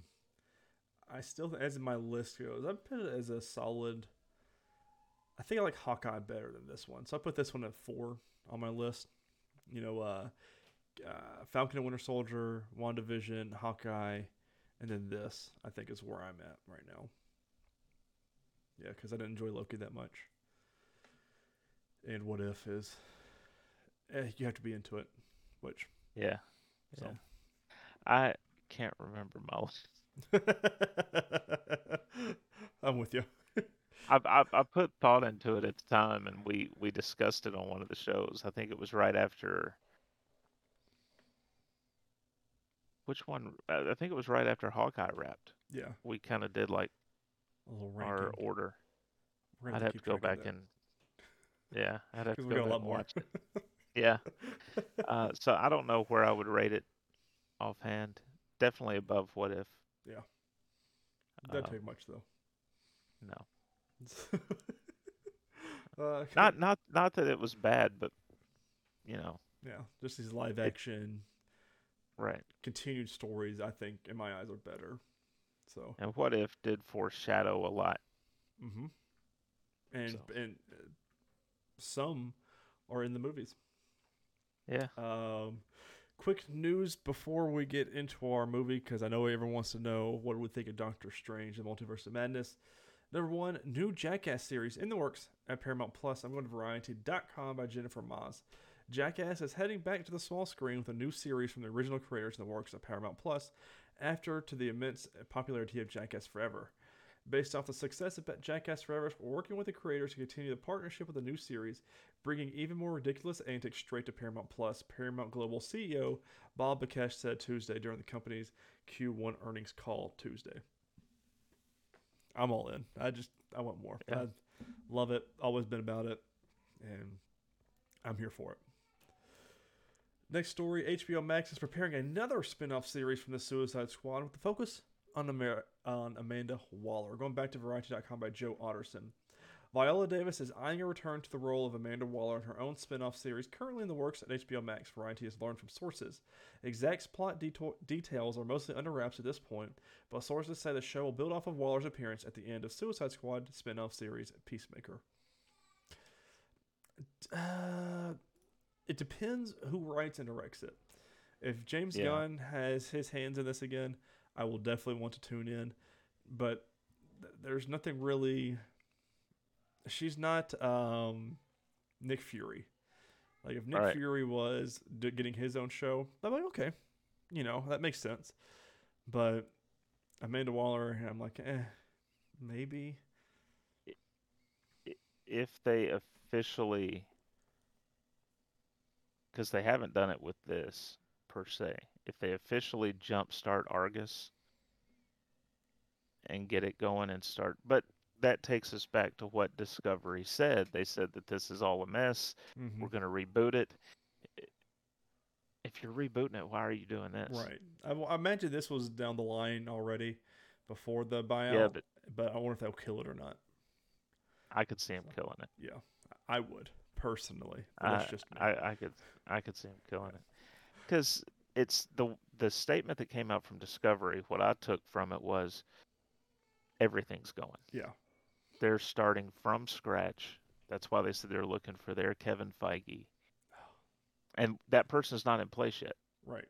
S1: I still as my list goes, I put it as a solid. I think I like Hawkeye better than this one, so I put this one at four on my list. You know, uh, uh, Falcon and Winter Soldier, WandaVision, Hawkeye, and then this. I think is where I'm at right now. Yeah, because I didn't enjoy Loki that much. And What If is, eh, you have to be into it, which
S2: yeah,
S1: so.
S2: yeah. I can't remember my
S1: I'm with you.
S2: I, I, I put thought into it at the time, and we we discussed it on one of the shows. I think it was right after. Which one? I think it was right after Hawkeye wrapped.
S1: Yeah.
S2: We kind of did like our order. I'd have to go back and. Yeah, I'd have to go back and watch it. yeah. Uh, so I don't know where I would rate it offhand. Definitely above what if.
S1: Yeah. Doesn't uh, take much though.
S2: No.
S1: uh,
S2: not not not that it was bad, but you know.
S1: Yeah, just these live action,
S2: right?
S1: Continued stories, I think, in my eyes, are better. So.
S2: And what if did foreshadow a lot.
S1: Mm-hmm. And so. and uh, some are in the movies.
S2: Yeah.
S1: Um, quick news before we get into our movie, because I know everyone wants to know what we think of Doctor Strange: The Multiverse of Madness. Number one, new Jackass series in the works at Paramount Plus. I'm going to Variety.com by Jennifer Maas. Jackass is heading back to the small screen with a new series from the original creators in the works at Paramount Plus, after to the immense popularity of Jackass Forever. Based off the success of Jackass Forever, we're working with the creators to continue the partnership with a new series, bringing even more ridiculous antics straight to Paramount Plus. Paramount Global CEO Bob Bakish said Tuesday during the company's Q1 earnings call Tuesday. I'm all in. I just I want more. Yeah. I love it. Always been about it, and I'm here for it. Next story: HBO Max is preparing another spin-off series from the Suicide Squad with the focus on, Amer- on Amanda Waller. Going back to Variety.com by Joe Otterson. Viola Davis is eyeing a return to the role of Amanda Waller in her own spin off series currently in the works at HBO Max. Variety has learned from sources. Exact plot de- details are mostly under wraps at this point, but sources say the show will build off of Waller's appearance at the end of Suicide Squad spin off series Peacemaker. Uh, it depends who writes and directs it. If James
S2: Yeah.
S1: Gunn has his hands in this again, I will definitely want to tune in. But th- there's nothing really. She's not um, Nick Fury. Like if Nick
S2: Right.
S1: Fury was d- getting his own show, I'm like, okay, you know that makes sense. But Amanda Waller, I'm like, eh, maybe.
S2: if they officially because they haven't done it with this per se if they officially jumpstart argus and get it going and start but that takes us back to what discovery said they said that this is all a mess
S1: Mhm.
S2: we're going to reboot it if you're rebooting it why are you doing this
S1: Right. I imagine this was down the line already before the buyout.
S2: yeah but
S1: but I wonder if they'll kill it or not.
S2: i could see him killing it
S1: Yeah, I would personally. That's
S2: I,
S1: just me.
S2: I, I could I could see him killing it because it's the the statement that came out from Discovery. What I took from it was everything's going.
S1: yeah.
S2: They're starting from scratch. That's why they said they're looking for their Kevin Feige, and that person's not in place yet.
S1: Right.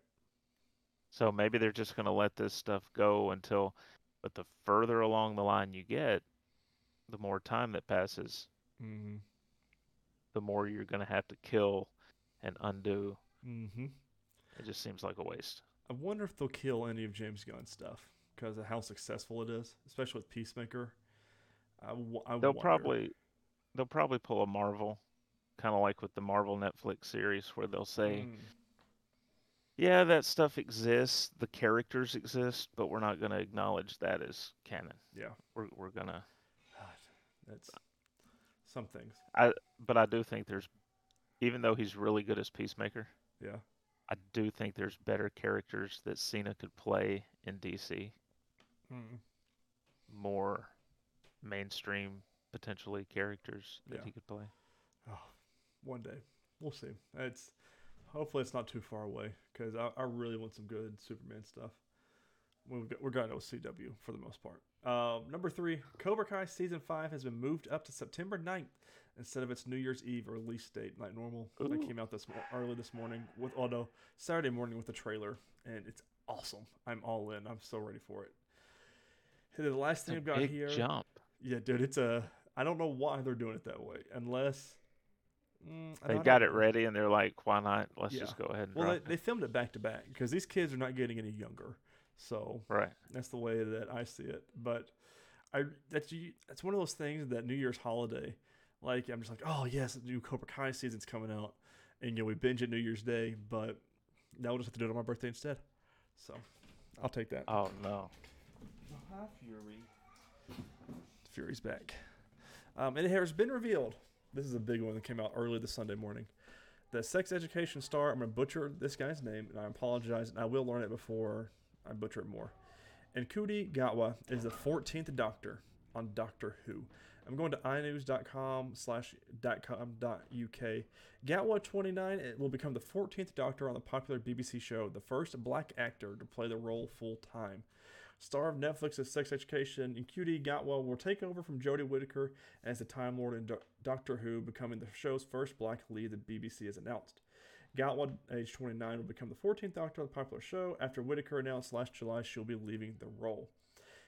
S2: So maybe they're just going to let this stuff go until. But the further along the line you get, the more time that passes,
S1: Mm-hmm.
S2: the more you're going to have to kill and undo.
S1: Mm-hmm.
S2: It just seems like a waste.
S1: I wonder if they'll kill any of James Gunn's stuff because of how successful it is, especially with Peacemaker. I, w- I
S2: They'll
S1: wonder.
S2: probably they'll probably pull a Marvel, kind of like with the Marvel Netflix series, where they'll say,
S1: Mm,
S2: "Yeah, that stuff exists, the characters exist, but we're not going to acknowledge that as canon.
S1: yeah.
S2: We're we're gonna."
S1: God, that's some things.
S2: I but I do think there's, even though he's really good as Peacemaker,
S1: Yeah.
S2: I do think there's better characters that Cena could play in DC,
S1: Mm.
S2: more mainstream potentially characters that
S1: Yeah.
S2: he could play.
S1: Oh, one day we'll see. It's hopefully it's not too far away because I, I really want some good Superman stuff. We've got, we're going to CW for the most part. Um, number three, Cobra Kai season five has been moved up to September 9th instead of its New Year's Eve or release date like normal. That came out this mo- early this morning with oh no, Saturday morning with the trailer, and it's awesome. I'm all in. I'm so ready for it. And the last thing I've got
S2: big
S1: here.
S2: jump.
S1: Yeah, dude, it's a. I don't know why they're doing it that way, unless mm,
S2: They've got it ready, and they're like, "Why not? Let's
S1: Yeah.
S2: just go ahead and
S1: Well, they, they filmed it back to back because these kids are not getting any younger, so.
S2: Right.
S1: that's the way that I see it. But I that's that's one of those things that New Year's holiday, like I'm just like, oh yes, the new Cobra Kai season's coming out, and you know we binge it New Year's Day, but now we'll just have to do it on my birthday instead. So I'll take that.
S2: Oh no.
S1: Hi, Fury. Fury's back. Um, and it has been revealed. This is a big one that came out early this Sunday morning. The sex education star, I'm going to butcher this guy's name, and I apologize, and I will learn it before I butcher it more. And Kudi Gatwa is the 14th Doctor on Doctor Who. I'm going to inews.com slash dot com dot uk. Gatwa 29 it will become the 14th Doctor on the popular BBC show, the first black actor to play the role full time. Star of Netflix's Sex Education, Ncuti Gatwa will take over from Jodie Whittaker as the Time Lord in Do- Doctor Who, becoming the show's first black lead, the BBC has announced. Gatwa, age 29, will become the 14th Doctor of the popular show after Whittaker announced last July she'll be leaving the role.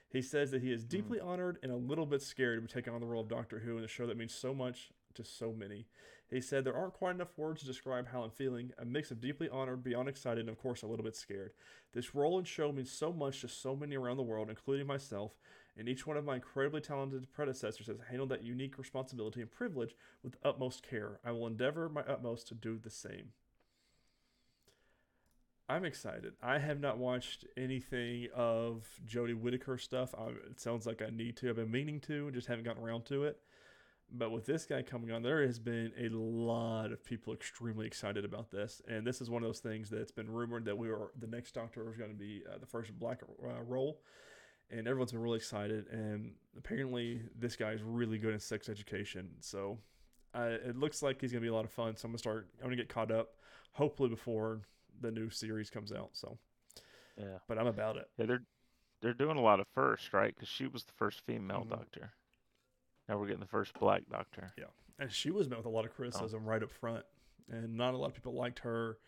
S1: He says that he is hmm. deeply honored and a little bit scared to be taking on the role of Doctor Who in a show that means so much to so many. He said there aren't quite enough words to describe how I'm feeling, a mix of deeply honored, beyond excited, and of course a little bit scared. This role and show means so much to so many around the world, including myself, and each one of my incredibly talented predecessors has handled that unique responsibility and privilege with utmost care. I will endeavor my utmost to do the same. I'm excited. I have not watched anything of Jodie Whittaker stuff. I, it sounds like I need to. I've been meaning to, and just haven't gotten around to it. But with this guy coming on, there has been a lot of people extremely excited about this, and this is one of those things that's been rumored that we were the next Doctor was going to be uh, the first black uh, role, and everyone's been really excited. And apparently, this guy is really good in sex education, so uh, it looks like he's going to be a lot of fun. So I'm gonna start. I'm gonna get caught up, hopefully before the new series comes out. So,
S2: Yeah.
S1: but I'm about it.
S2: Yeah, they're they're doing a lot of first, right? Because she was the first female
S1: Mhm.
S2: doctor. Now we're getting the first black doctor.
S1: Yeah, and she was met with a lot of criticism right up front, and not a lot of people liked her.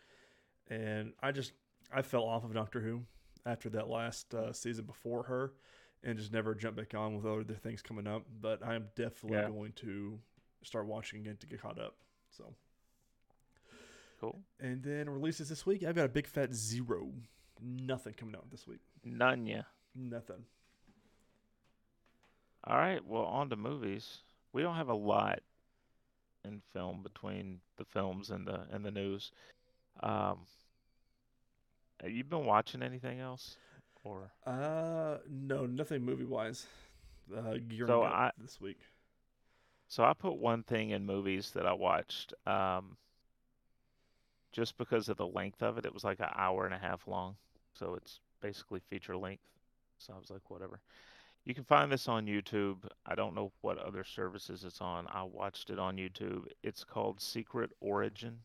S1: And I just I fell off of Doctor Who after that last uh, season before her, and just never jumped back on with other things coming up. But I'm definitely
S2: Yeah.
S1: going to start watching again to get caught up. So,
S2: Cool.
S1: and then releases this week. I've got a big fat zero. Nothing coming out this week.
S2: None ya.
S1: Nothing.
S2: All right. Well, on to movies. We don't have a lot in film between the films and the and the news. Um, have you been watching anything else? Or
S1: Uh, no, nothing movie wise. Uh,
S2: So I-
S1: this week.
S2: so I put one thing in movies that I watched. Um, just because of the length of it, it was like an hour and a half long. So it's basically feature length. So I was like, whatever. You can find this on YouTube. I don't know what other services it's on. I watched it on YouTube. It's called Secret Origin.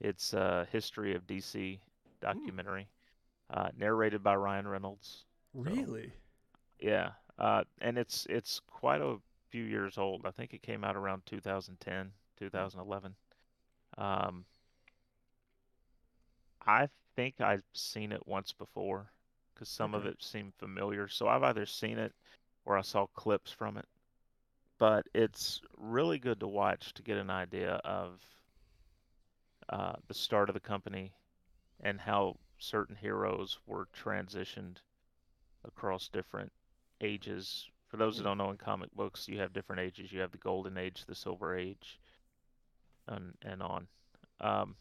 S2: It's a history of DC documentary, uh, narrated by Ryan Reynolds.
S1: Really?
S2: Yeah, uh, and it's it's quite a few years old. I think it came out around 2010, 2011. Um, I think I've seen it once before because some of it seemed familiar. So I've either seen it or I saw clips from it. But it's really good to watch to get an idea of uh, the start of the company and how certain heroes were transitioned across different ages. For those that
S1: Hmm.
S2: don't know, in comic books, you have different ages. You have the Golden Age, the Silver Age, and and on. Um,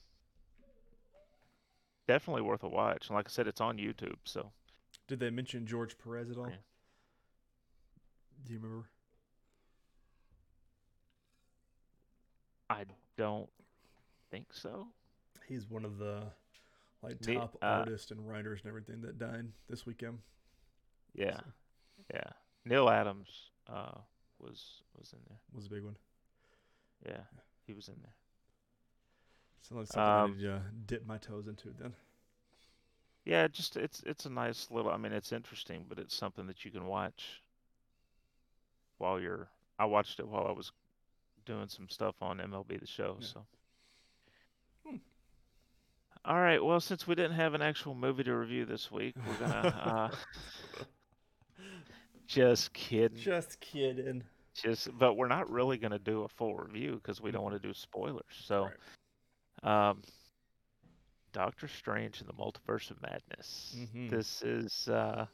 S2: definitely worth a watch. And like I said, it's on YouTube, so
S1: Did they mention George Perez at all?
S2: Yeah.
S1: Do you remember?
S2: I don't think so.
S1: He's one of the like
S2: The-
S1: top
S2: uh,
S1: artists and writers and everything that died this weekend.
S2: Yeah,
S1: So,
S2: yeah. Neal Adams uh, was was in there.
S1: was a big one.
S2: Yeah, he was in there.
S1: Sounds like something I
S2: Um,
S1: need to uh, dip my toes into then.
S2: Yeah, just it's it's a nice little. I mean, it's interesting, but it's something that you can watch while you're. I watched it while I was doing some stuff on MLB The Show.
S1: Yeah.
S2: So.
S1: Hmm.
S2: All right. Well, since we didn't have an actual movie to review this week, we're gonna. uh, just kidding.
S1: Just kidding.
S2: Just, but we're not really gonna do a full review because we don't want to do spoilers. So.
S1: Right.
S2: Um, Doctor Strange and the Multiverse of Madness.
S1: Mhm.
S2: This is uh,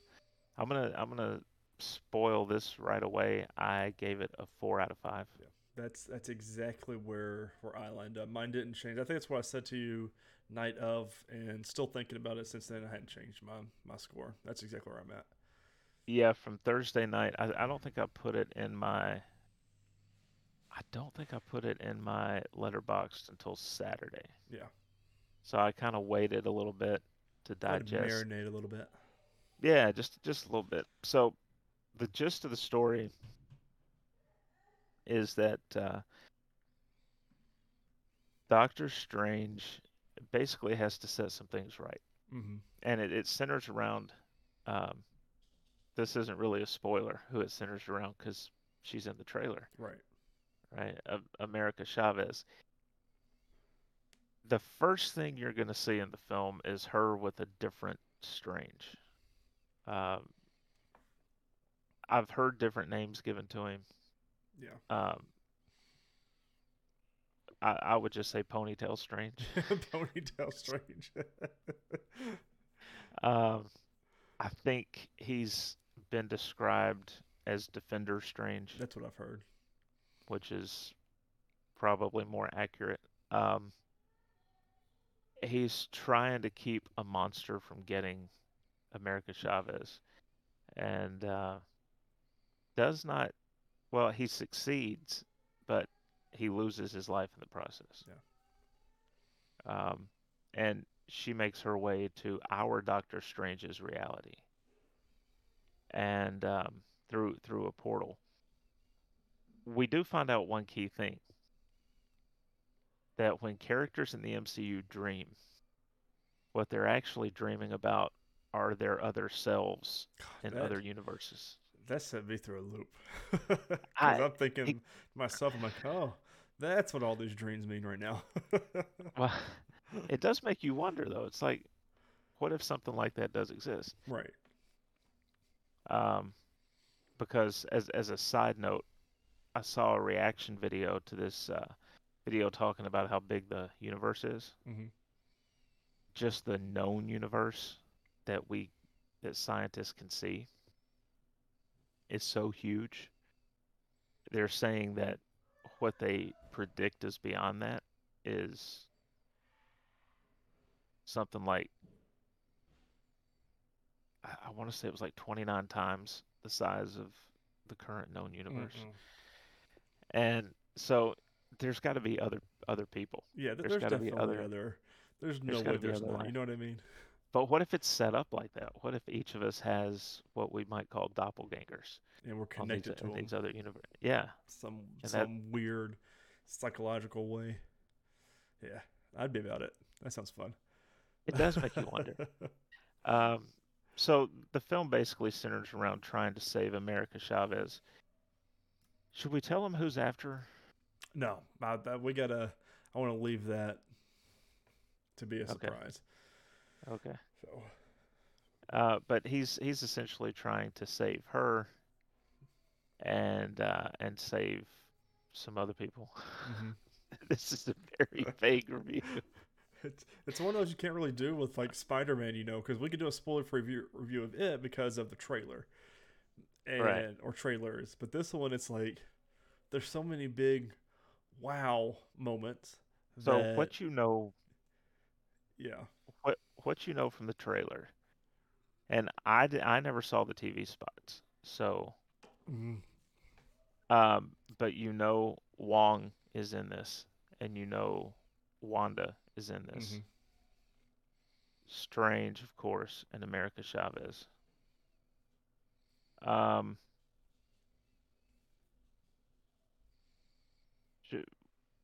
S2: I'm gonna I'm gonna spoil this right away. I gave it a four out of five.
S1: That's that's exactly where where I lined up. Mine didn't change. I think that's what I said to you night of, and still thinking about it since then. I hadn't changed my my score. That's exactly where I'm at.
S2: Yeah, from Thursday night. I, I don't think I put it in my. I don't think I put it in my Letterboxd until Saturday.
S1: Yeah,
S2: So I kind of waited a little bit to digest.
S1: marinate a little bit.
S2: Yeah, just just a little bit. So, the gist of the story is that uh, Doctor Strange basically has to set some things right,
S1: Mm-hmm.
S2: and it, it centers around. Um, this isn't really a spoiler who it centers around because she's in the trailer,
S1: Right.
S2: Right? Of America Chavez. The first thing you're going to see in the film is her with a different Strange. Um, I've heard different names given to him.
S1: Yeah.
S2: Um, I, I would just say Ponytail Strange.
S1: Ponytail Strange.
S2: Um, I think he's been described as Defender Strange,
S1: That's what I've heard.
S2: Which is probably more accurate. Um, he's trying to keep a monster from getting America Chavez, and uh, does not. Well, he succeeds, but he loses his life in the process.
S1: Yeah.
S2: Um, and she makes her way to our Doctor Strange's reality, and um, through through a portal. We do find out one key thing that when characters in the MCU dream, what they're actually dreaming about are their other selves in
S1: that,
S2: other universes.
S1: that set me through a loop. Because I'm thinking to myself, I'm like, oh, that's what all these dreams mean right now.
S2: Well, it does make you wonder though. It's like, what if something like that does exist?
S1: Right.
S2: Um, because as as a side note, I saw a reaction video to this uh, video talking about how big the universe is.
S1: Mm-hmm.
S2: Just the known universe that we that scientists can see is so huge. They're saying that what they predict is beyond that is something like I, I want to say it was like 29 times the size of the current known universe.
S1: Mm-mm.
S2: And so there's got to be other other people.
S1: Yeah, th-
S2: There's
S1: there's, definitely
S2: other-
S1: other. There's,
S2: there's
S1: no
S2: gotta
S1: way there's not. You know what I mean?
S2: But what if it's set up like that? What if each of us has what we might call doppelgangers
S1: And we're
S2: on these,
S1: connected to
S2: these other universe? Yeah,
S1: some
S2: and that-
S1: some weird psychological way. Yeah, I'd be about it. That sounds fun.
S2: it does make you wonder. Um, so the film basically centers around trying to save America Chavez. Should we tell them who's after?
S1: no, I, that, we gotta. I want to leave that to be a surprise.
S2: Okay. okay.
S1: So
S2: Uh, but he's he's essentially trying to save her and uh, and save some other people.
S1: mhm.
S2: this is a very vague review.
S1: it's it's one of those you can't really do with like Spider-Man, you know, because we could do a spoiler-free review, review of it because of the trailer and
S2: Right.
S1: or trailers. But this one, it's like there's so many big wow moments.
S2: So
S1: that-
S2: what you know
S1: Yeah.
S2: what what you know from the trailer, and I I never saw the TV spots. So
S1: Mhm.
S2: um, but you know Wong is in this, and you know Wanda is in this.
S1: Mhm.
S2: Strange, of course, and America Chavez. Um,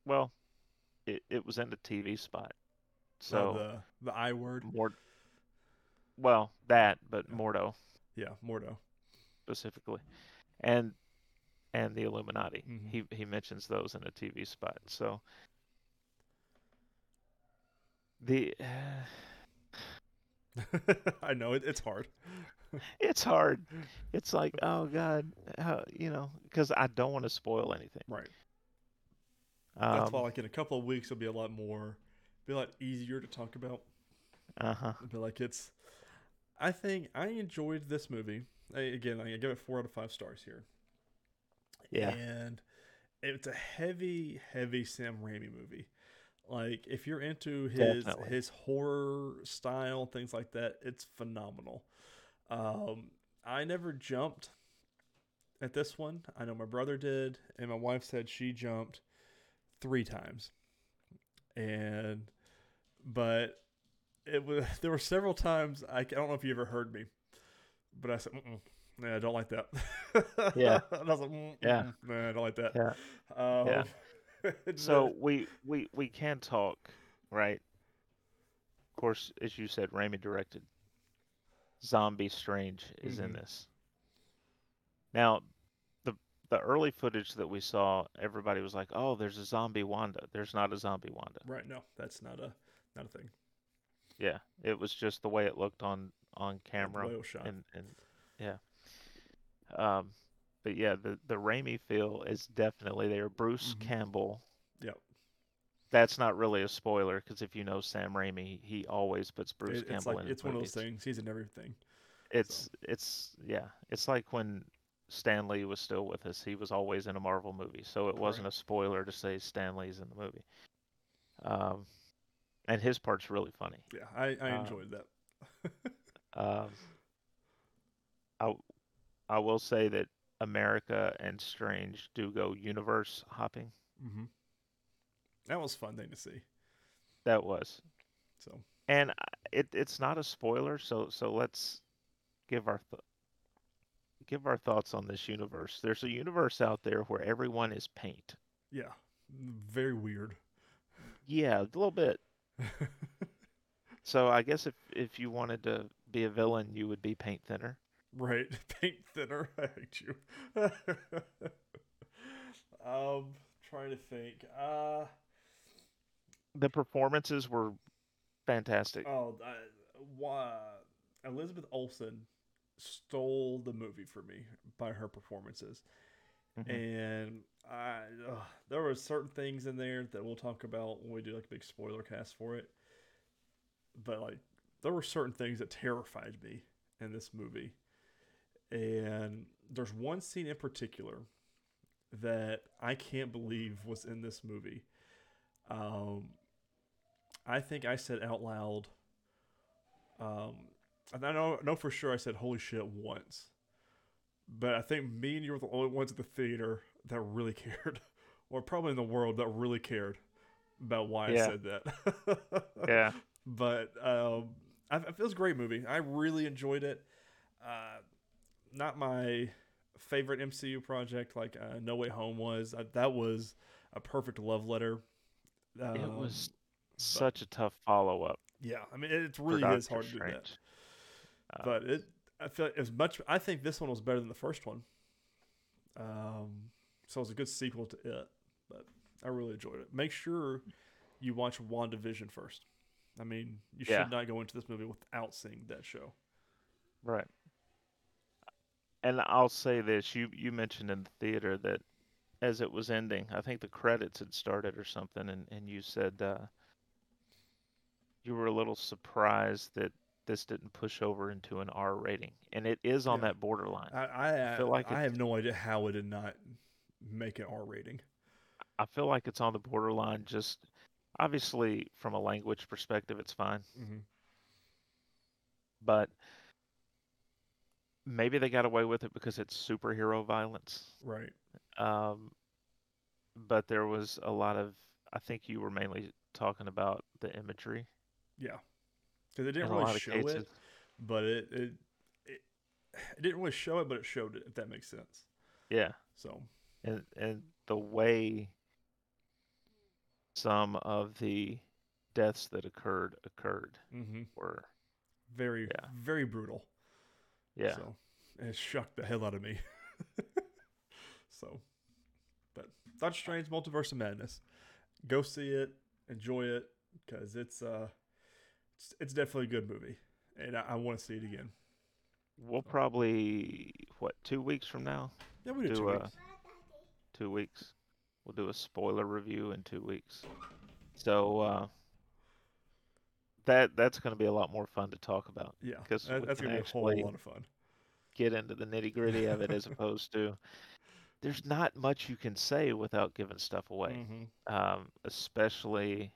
S2: well, it, it was in the TV spot,
S1: So
S2: so
S1: the the I word.
S2: more. Well, that, but
S1: Yeah.
S2: Mordo
S1: Yeah, Mordo.
S2: specifically, and and the Illuminati.
S1: Mhm.
S2: He he mentions those in a TV spot. So the
S1: I know it, it's hard.
S2: It's hard. It's like, oh God, how, you know, because I don't want to spoil anything.
S1: Right. That's why,
S2: Um,
S1: like in a couple of weeks, it'll be a lot more, be a lot easier to talk about.
S2: uh huh.
S1: But like it's, I think I enjoyed this movie. I, again, I give it four out of five stars here.
S2: Yeah.
S1: And it's a heavy, heavy Sam Raimi movie. Like if you're into his
S2: Definitely.
S1: his horror style things like that, it's phenomenal. Um, I never jumped at this one. I know my brother did, and my wife said she jumped three times. And but it was there were several times I, I don't know if you ever heard me, but I said, Mm-mm, "Nah, I don't like that."
S2: Yeah.
S1: and I was like, "Mm,
S2: Yeah.
S1: mm, nah, I don't like that."
S2: Yeah.
S1: Um,
S2: Yeah. So we we we can talk, right? Of course, as you said, Raimi directed. Zombie Strange is in
S1: Mhm.
S2: this. Now, the the early footage that we saw, everybody was like, "Oh, there's a zombie Wanda." There's not a zombie Wanda.
S1: right, no, that's not a not a thing.
S2: Yeah, it was just the way it looked on on camera,
S1: Whale shot.
S2: and and yeah. Um, but yeah, the the Raimi feel is definitely there. Bruce
S1: Mhm.
S2: Campbell. That's not really a spoiler because if you know Sam Raimi, he always puts Bruce
S1: It- it's
S2: Campbell
S1: like
S2: in
S1: it's one of those things. He's in everything.
S2: It's it's yeah, it's like when Stan Lee was still with us. He was always in a Marvel movie, so it wasn't a spoiler to say Stan Lee's in the movie. Um, and his part's really funny.
S1: Yeah, I, I
S2: Um,
S1: enjoyed that.
S2: Um, I I will say that America and Strange do go universe hopping.
S1: Mm hmm That was a fun thing to see.
S2: That was,
S1: So
S2: and it it's not a spoiler. So so let's give our th- give our thoughts on this universe. There's a universe out there where everyone is paint.
S1: yeah, very weird.
S2: Yeah, a little bit. So I guess if if you wanted to be a villain, you would be paint thinner.
S1: right, paint thinner. I hate you. um, trying to think. Uh
S2: The performances were fantastic.
S1: oh, why Elizabeth Olsen stole the movie for me by her performances,
S2: Mhm.
S1: and I there were certain things in there that we'll talk about when we do like a big spoiler cast for it. But like there were certain things that terrified me in this movie, and there's one scene in particular that I can't believe was in this movie. Um, I think I said out loud. Um, and I know, know for sure I said "holy shit" once, but I think me and you were the only ones at the theater that really cared, or probably in the world that really cared about why
S2: Yeah.
S1: I said that.
S2: Yeah.
S1: but um, I, it was a great movie. I really enjoyed it. Uh, not my favorite MCU project like uh, No Way Home was. Uh, that was a perfect love letter.
S2: It
S1: Um,
S2: was such a tough follow up.
S1: yeah. I mean, it really is hard to do that.
S2: Uh,
S1: But it, I feel like was much. I think this one was better than the first one. Um, so it was a good sequel to it. But I really enjoyed it. Make sure you watch WandaVision first. I mean, you
S2: Yeah.
S1: should not go into this movie without seeing that show.
S2: Right. And I'll say this: you you mentioned in the theater that as it was ending, I think the credits had started or something, and and you said uh, you were a little surprised that this didn't push over into an R rating, and it is on
S1: Yeah.
S2: that borderline.
S1: I I,
S2: feel like
S1: I have no idea how it did not make an R rating.
S2: I feel like it's on the borderline. Just obviously from a language perspective, it's fine,
S1: Mm-hmm.
S2: but maybe they got away with it because it's superhero violence.
S1: Right.
S2: Um, but there was a lot of, I think you were mainly talking about the imagery
S1: Yeah. Because it didn't really show it, but it, it it it didn't really show it, but it showed it. If that makes sense.
S2: Yeah,
S1: So
S2: and and the way some of the deaths that occurred occurred
S1: mm-hmm.
S2: were,
S1: very
S2: Yeah.
S1: very brutal.
S2: yeah,
S1: So it shocked the hell out of me. so, but Doctor Strange: Multiverse of Madness. Go see it, enjoy it, because it's uh, it's, it's definitely a good movie, and I, I want to see it again.
S2: we'll probably what two weeks from now,
S1: Yeah, we did
S2: Do,
S1: two
S2: uh,
S1: weeks.
S2: two weeks, we'll do a spoiler review in two weeks. So uh, that that's going to be a lot more fun to talk about.
S1: Yeah,
S2: 'cause
S1: that- that's gonna be a whole lot of fun.
S2: get into the nitty gritty of it as opposed to there's not much you can say without giving stuff away,
S1: Mm-hmm.
S2: um, especially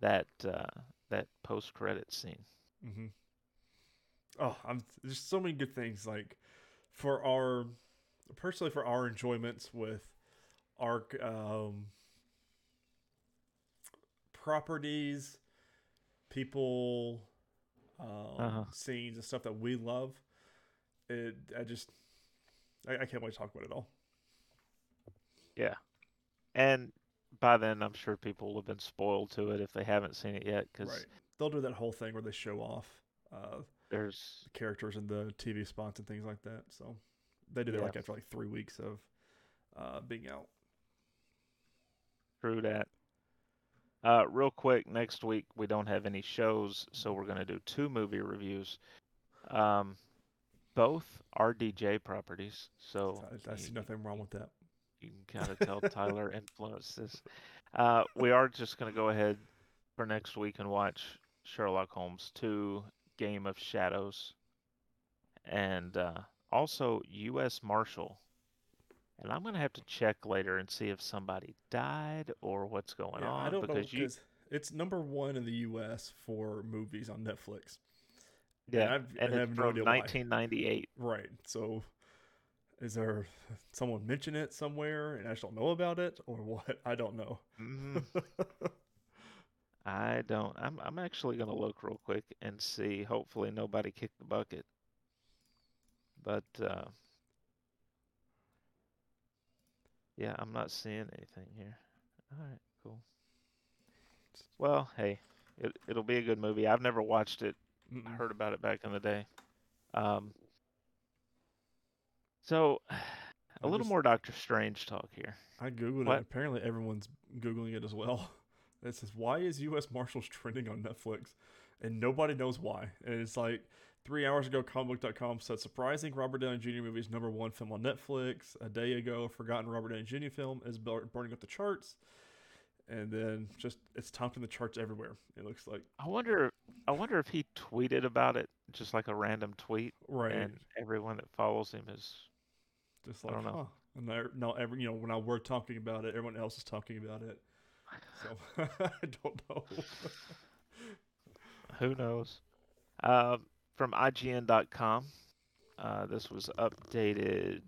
S2: that uh, that post credit scene.
S1: Mm-hmm. Oh, I'm there's so many good things like for our personally for our enjoyments with our um, properties, people, um,
S2: Uh-huh.
S1: scenes and stuff that we love. It I just I, I can't wait to talk about it all.
S2: Yeah, and by then I'm sure people will have been spoiled to it if they haven't seen it yet because
S1: Right. They'll do that whole thing where they show off uh,
S2: there's
S1: the characters in the TV spots and things like that. So they do that
S2: Yeah.
S1: like after like three weeks of uh, being out.
S2: True that. Uh, real quick, next week we don't have any shows, so we're gonna do two movie reviews. Um, both are DJ properties, so
S1: I, I see nothing wrong with that.
S2: You can kind of tell Tyler influenced this. Uh, we are just gonna go ahead for next week and watch Sherlock Holmes 2: Game of Shadows, and uh, also U.S. Marshal. And I'm gonna have to check later and see if somebody died or what's going
S1: Yeah,
S2: on
S1: I don't know
S2: because you
S1: it's number one in the U.S. for movies on Netflix.
S2: yeah,
S1: I've-
S2: and
S1: I have
S2: it's
S1: no
S2: from
S1: why.
S2: 1998.
S1: Right. So, is there someone mention it somewhere and I just don't know about it, or what? I don't know.
S2: Mhm. I don't. I'm I'm actually gonna look real quick and see. Hopefully nobody kicked the bucket. But uh, yeah, I'm not seeing anything here. All right, cool. Well, hey, it it'll be a good movie. I've never watched it. I
S1: Mm-mm.
S2: heard about it back in the day. Um, so a
S1: I
S2: little
S1: just-
S2: more Doctor Strange talk here.
S1: I googled
S2: What?
S1: it. Apparently, everyone's googling it as well. It says, "Why is U.S. Marshals trending on Netflix?" and nobody knows why. And it's like three hours ago, comicbook.com said surprising Robert Downey Jr. movie is number one film on Netflix. A day ago, forgotten Robert Downey Jr. film is burning up the charts. And then just it's topping the charts everywhere. It looks like
S2: I wonder. I wonder if he tweeted about it, just like a random tweet,
S1: right,
S2: and everyone that follows him is.
S1: Just
S2: I
S1: like
S2: don't know.
S1: huh. And now, now every you know when I we're talking about it, everyone else is talking about it. So I don't know.
S2: Who knows? Uh, from IGN.com, uh, this was updated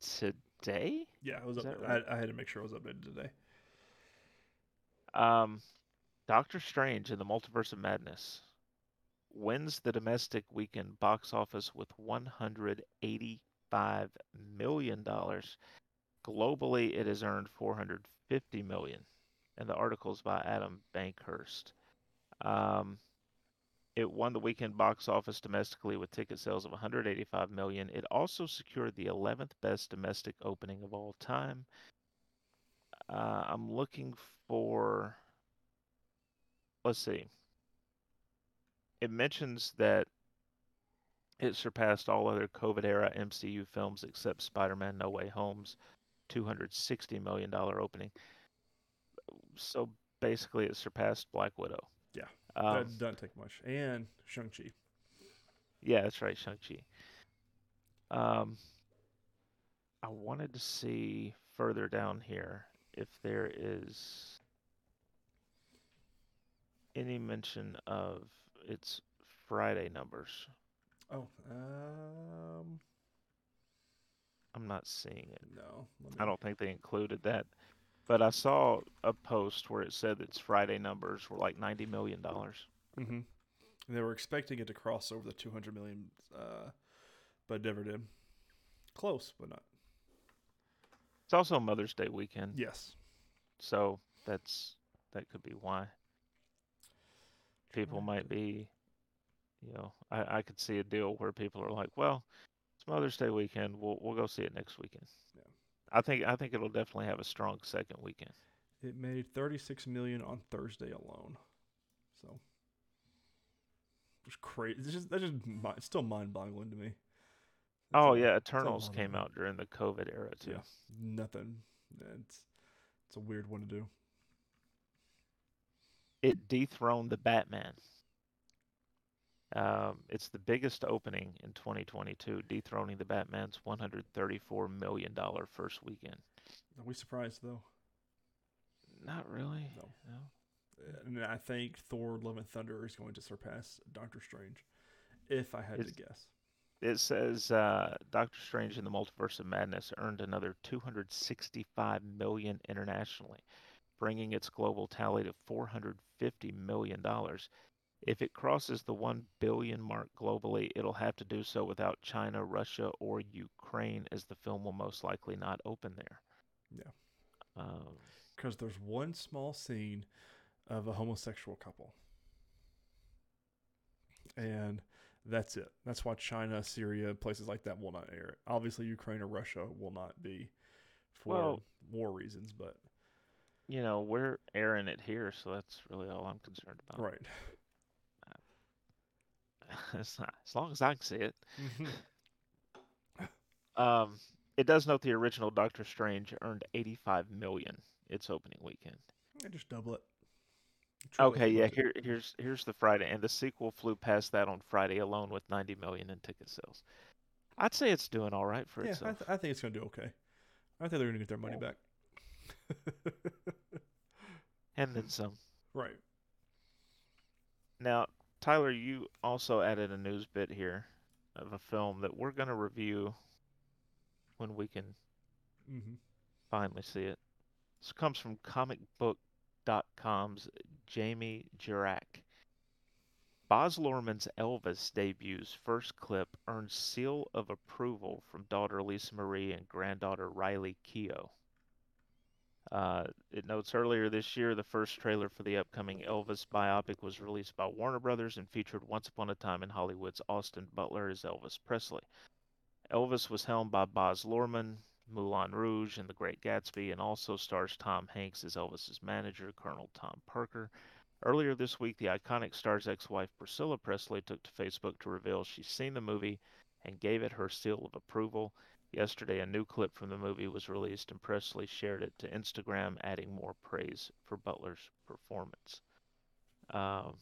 S2: today.
S1: yeah, it was up.
S2: that
S1: I. I had to make sure it was updated today.
S2: Um, Doctor Strange in the Multiverse of Madness wins the domestic weekend box office with 185 million dollars. Globally, it has earned 450 million. and the article is by Adam Bankhurst. Um, it won the weekend box office domestically with ticket sales of 185 million. It also secured the 11th best domestic opening of all time. Uh, I'm looking for. Let's see. It mentions that it surpassed all other COVID era MCU films except Spider Man No Way Home's $260 million opening. So basically, it surpassed Black Widow.
S1: Yeah,
S2: Um,
S1: that doesn't take much. And Shang Chi.
S2: Yeah, that's right, Shang-Chi. Um, I wanted to see further down here if there is any mention of its Friday numbers.
S1: Oh, um,
S2: I'm not seeing it.
S1: no. let
S2: I don't think they included that. But I saw a post where it said its Friday numbers were like $90 million.
S1: Mm-hmm. They were expecting it to cross over the 200 million, uh, but never did. Close, but not.
S2: It's also Mother's Day weekend,
S1: Yes.
S2: so that's that could be why. people might be, you know, I, I could see a deal where people are like, well, it's Mother's Day weekend. We'll we'll go see it next weekend.
S1: Yeah.
S2: I think I think it'll definitely have a strong second weekend.
S1: It made 36 million on Thursday alone. So it's crazy. It's just that's just it's still mind-boggling to me. It's
S2: Oh
S1: a-
S2: yeah, Eternals came out during the COVID era too.
S1: Yeah, nothing. It's it's a weird one to do.
S2: It dethroned the Batman. Um, it's the biggest opening in 2022, dethroning the Batman's 134 million dollar first weekend.
S1: Are we surprised though?
S2: Not really.
S1: No.
S2: no.
S1: And I think Thor: Love and Thunder is going to surpass Doctor Strange, if I had
S2: It's-
S1: to guess.
S2: It says uh, Doctor Strange in the Multiverse of Madness earned another 265 million internationally, bringing its global tally to 450 million dollars. If it crosses the 1 billion mark globally, it'll have to do so without China, Russia, or Ukraine, as the film will most likely not open there.
S1: Yeah.
S2: Um,
S1: Because there's one small scene of a homosexual couple. And that's it. That's why China, Syria, places like that will not air it. Obviously, Ukraine or Russia will not be for
S2: Well-
S1: war reasons, but
S2: you know, we're airing it here, so that's really all I'm concerned about.
S1: right.
S2: As long as I can see it.
S1: Mhm.
S2: Um, it does note the original Doctor Strange earned 85 million its opening weekend.
S1: Yeah, just double it. Triple
S2: Okay, yeah, here here's here's the Friday and the sequel flew past that on Friday alone with 90 million in ticket sales. I'd say it's doing all right for
S1: Yeah, I,
S2: itself.
S1: th- I think it's going to do okay. I think they're going to get their money
S2: Yeah.
S1: back.
S2: and then some.
S1: right.
S2: Now, Tyler, you also added a news bit here of a film that we're going to review when we can
S1: hmm
S2: finally see it. This comes from comicbook.com's Jamie Jirak. Baz Luhrmann's Elvis debut's first clip earned seal of approval from daughter Lisa Marie and granddaughter Riley Keough. Uh, it notes earlier this year the first trailer for the upcoming Elvis biopic was released by Warner Brothers and featured Once Upon a Time in Hollywood's Austin Butler as Elvis Presley. Elvis was helmed by Baz Luhrmann, Moulin Rouge, and The Great Gatsby, and also stars Tom Hanks as Elvis's manager, Colonel Tom Parker. Earlier this week, the iconic star's ex wife Priscilla Presley took to Facebook to reveal she's seen the movie and gave it her seal of approval. Yesterday, a new clip from the movie was released, and Presley shared it to Instagram, adding more praise for Butler's performance. Um,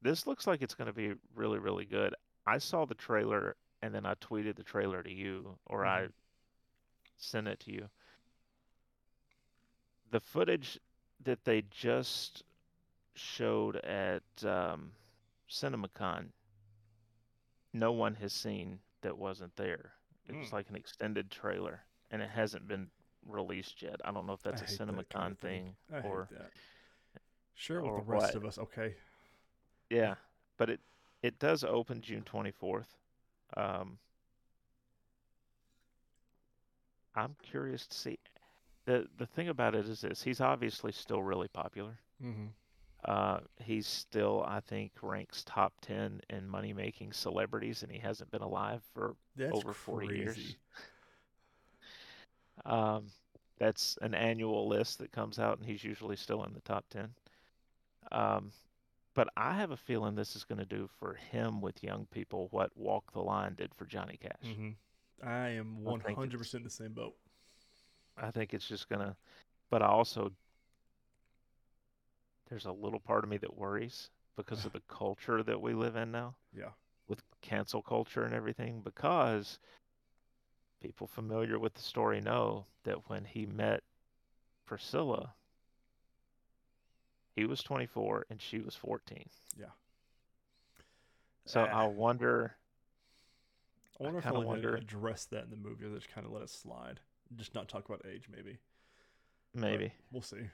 S2: this looks like it's going to be really, really good. I saw the trailer and then I tweeted the trailer to you, or I
S1: Mhm.
S2: sent it to you. The footage that they just showed at um, CinemaCon, no one has seen that wasn't there. It was
S1: Mm.
S2: like an extended trailer, and it hasn't been released yet. I don't know if that's
S1: I
S2: a
S1: hate that kind of
S2: thing
S1: hate
S2: or.
S1: Share it with
S2: or
S1: the rest
S2: what.
S1: of us, okay?
S2: yeah, but it it does open June 24th. Um, I'm curious to see. the The thing about it is this: he's obviously still really popular.
S1: Mm-hmm.
S2: Uh, he's still, I think, ranks top 10 in money making celebrities, and he hasn't been alive for
S1: That's
S2: over 40 years. Um, that's an annual list that comes out, and he's usually still in the top 10. Um, but I have a feeling this is going to do for him with young people what Walk the Line did for Johnny Cash.
S1: Mm-hmm. I am one hundred percent in the same boat.
S2: I think it's just gonna, but I also, there's a little part of me that worries because of the culture that we live in now
S1: Yeah.
S2: with cancel culture and everything. Because people familiar with the story know that when he met Priscilla, he was 24 and she was 14.
S1: Yeah.
S2: So
S1: Ah,
S2: I wonder,
S1: I wonder if
S2: kinda
S1: they'll
S2: wonder-
S1: address that in the movie, or they just kind of let it slide, just not talk about age, maybe. But
S2: maybe,
S1: we'll see.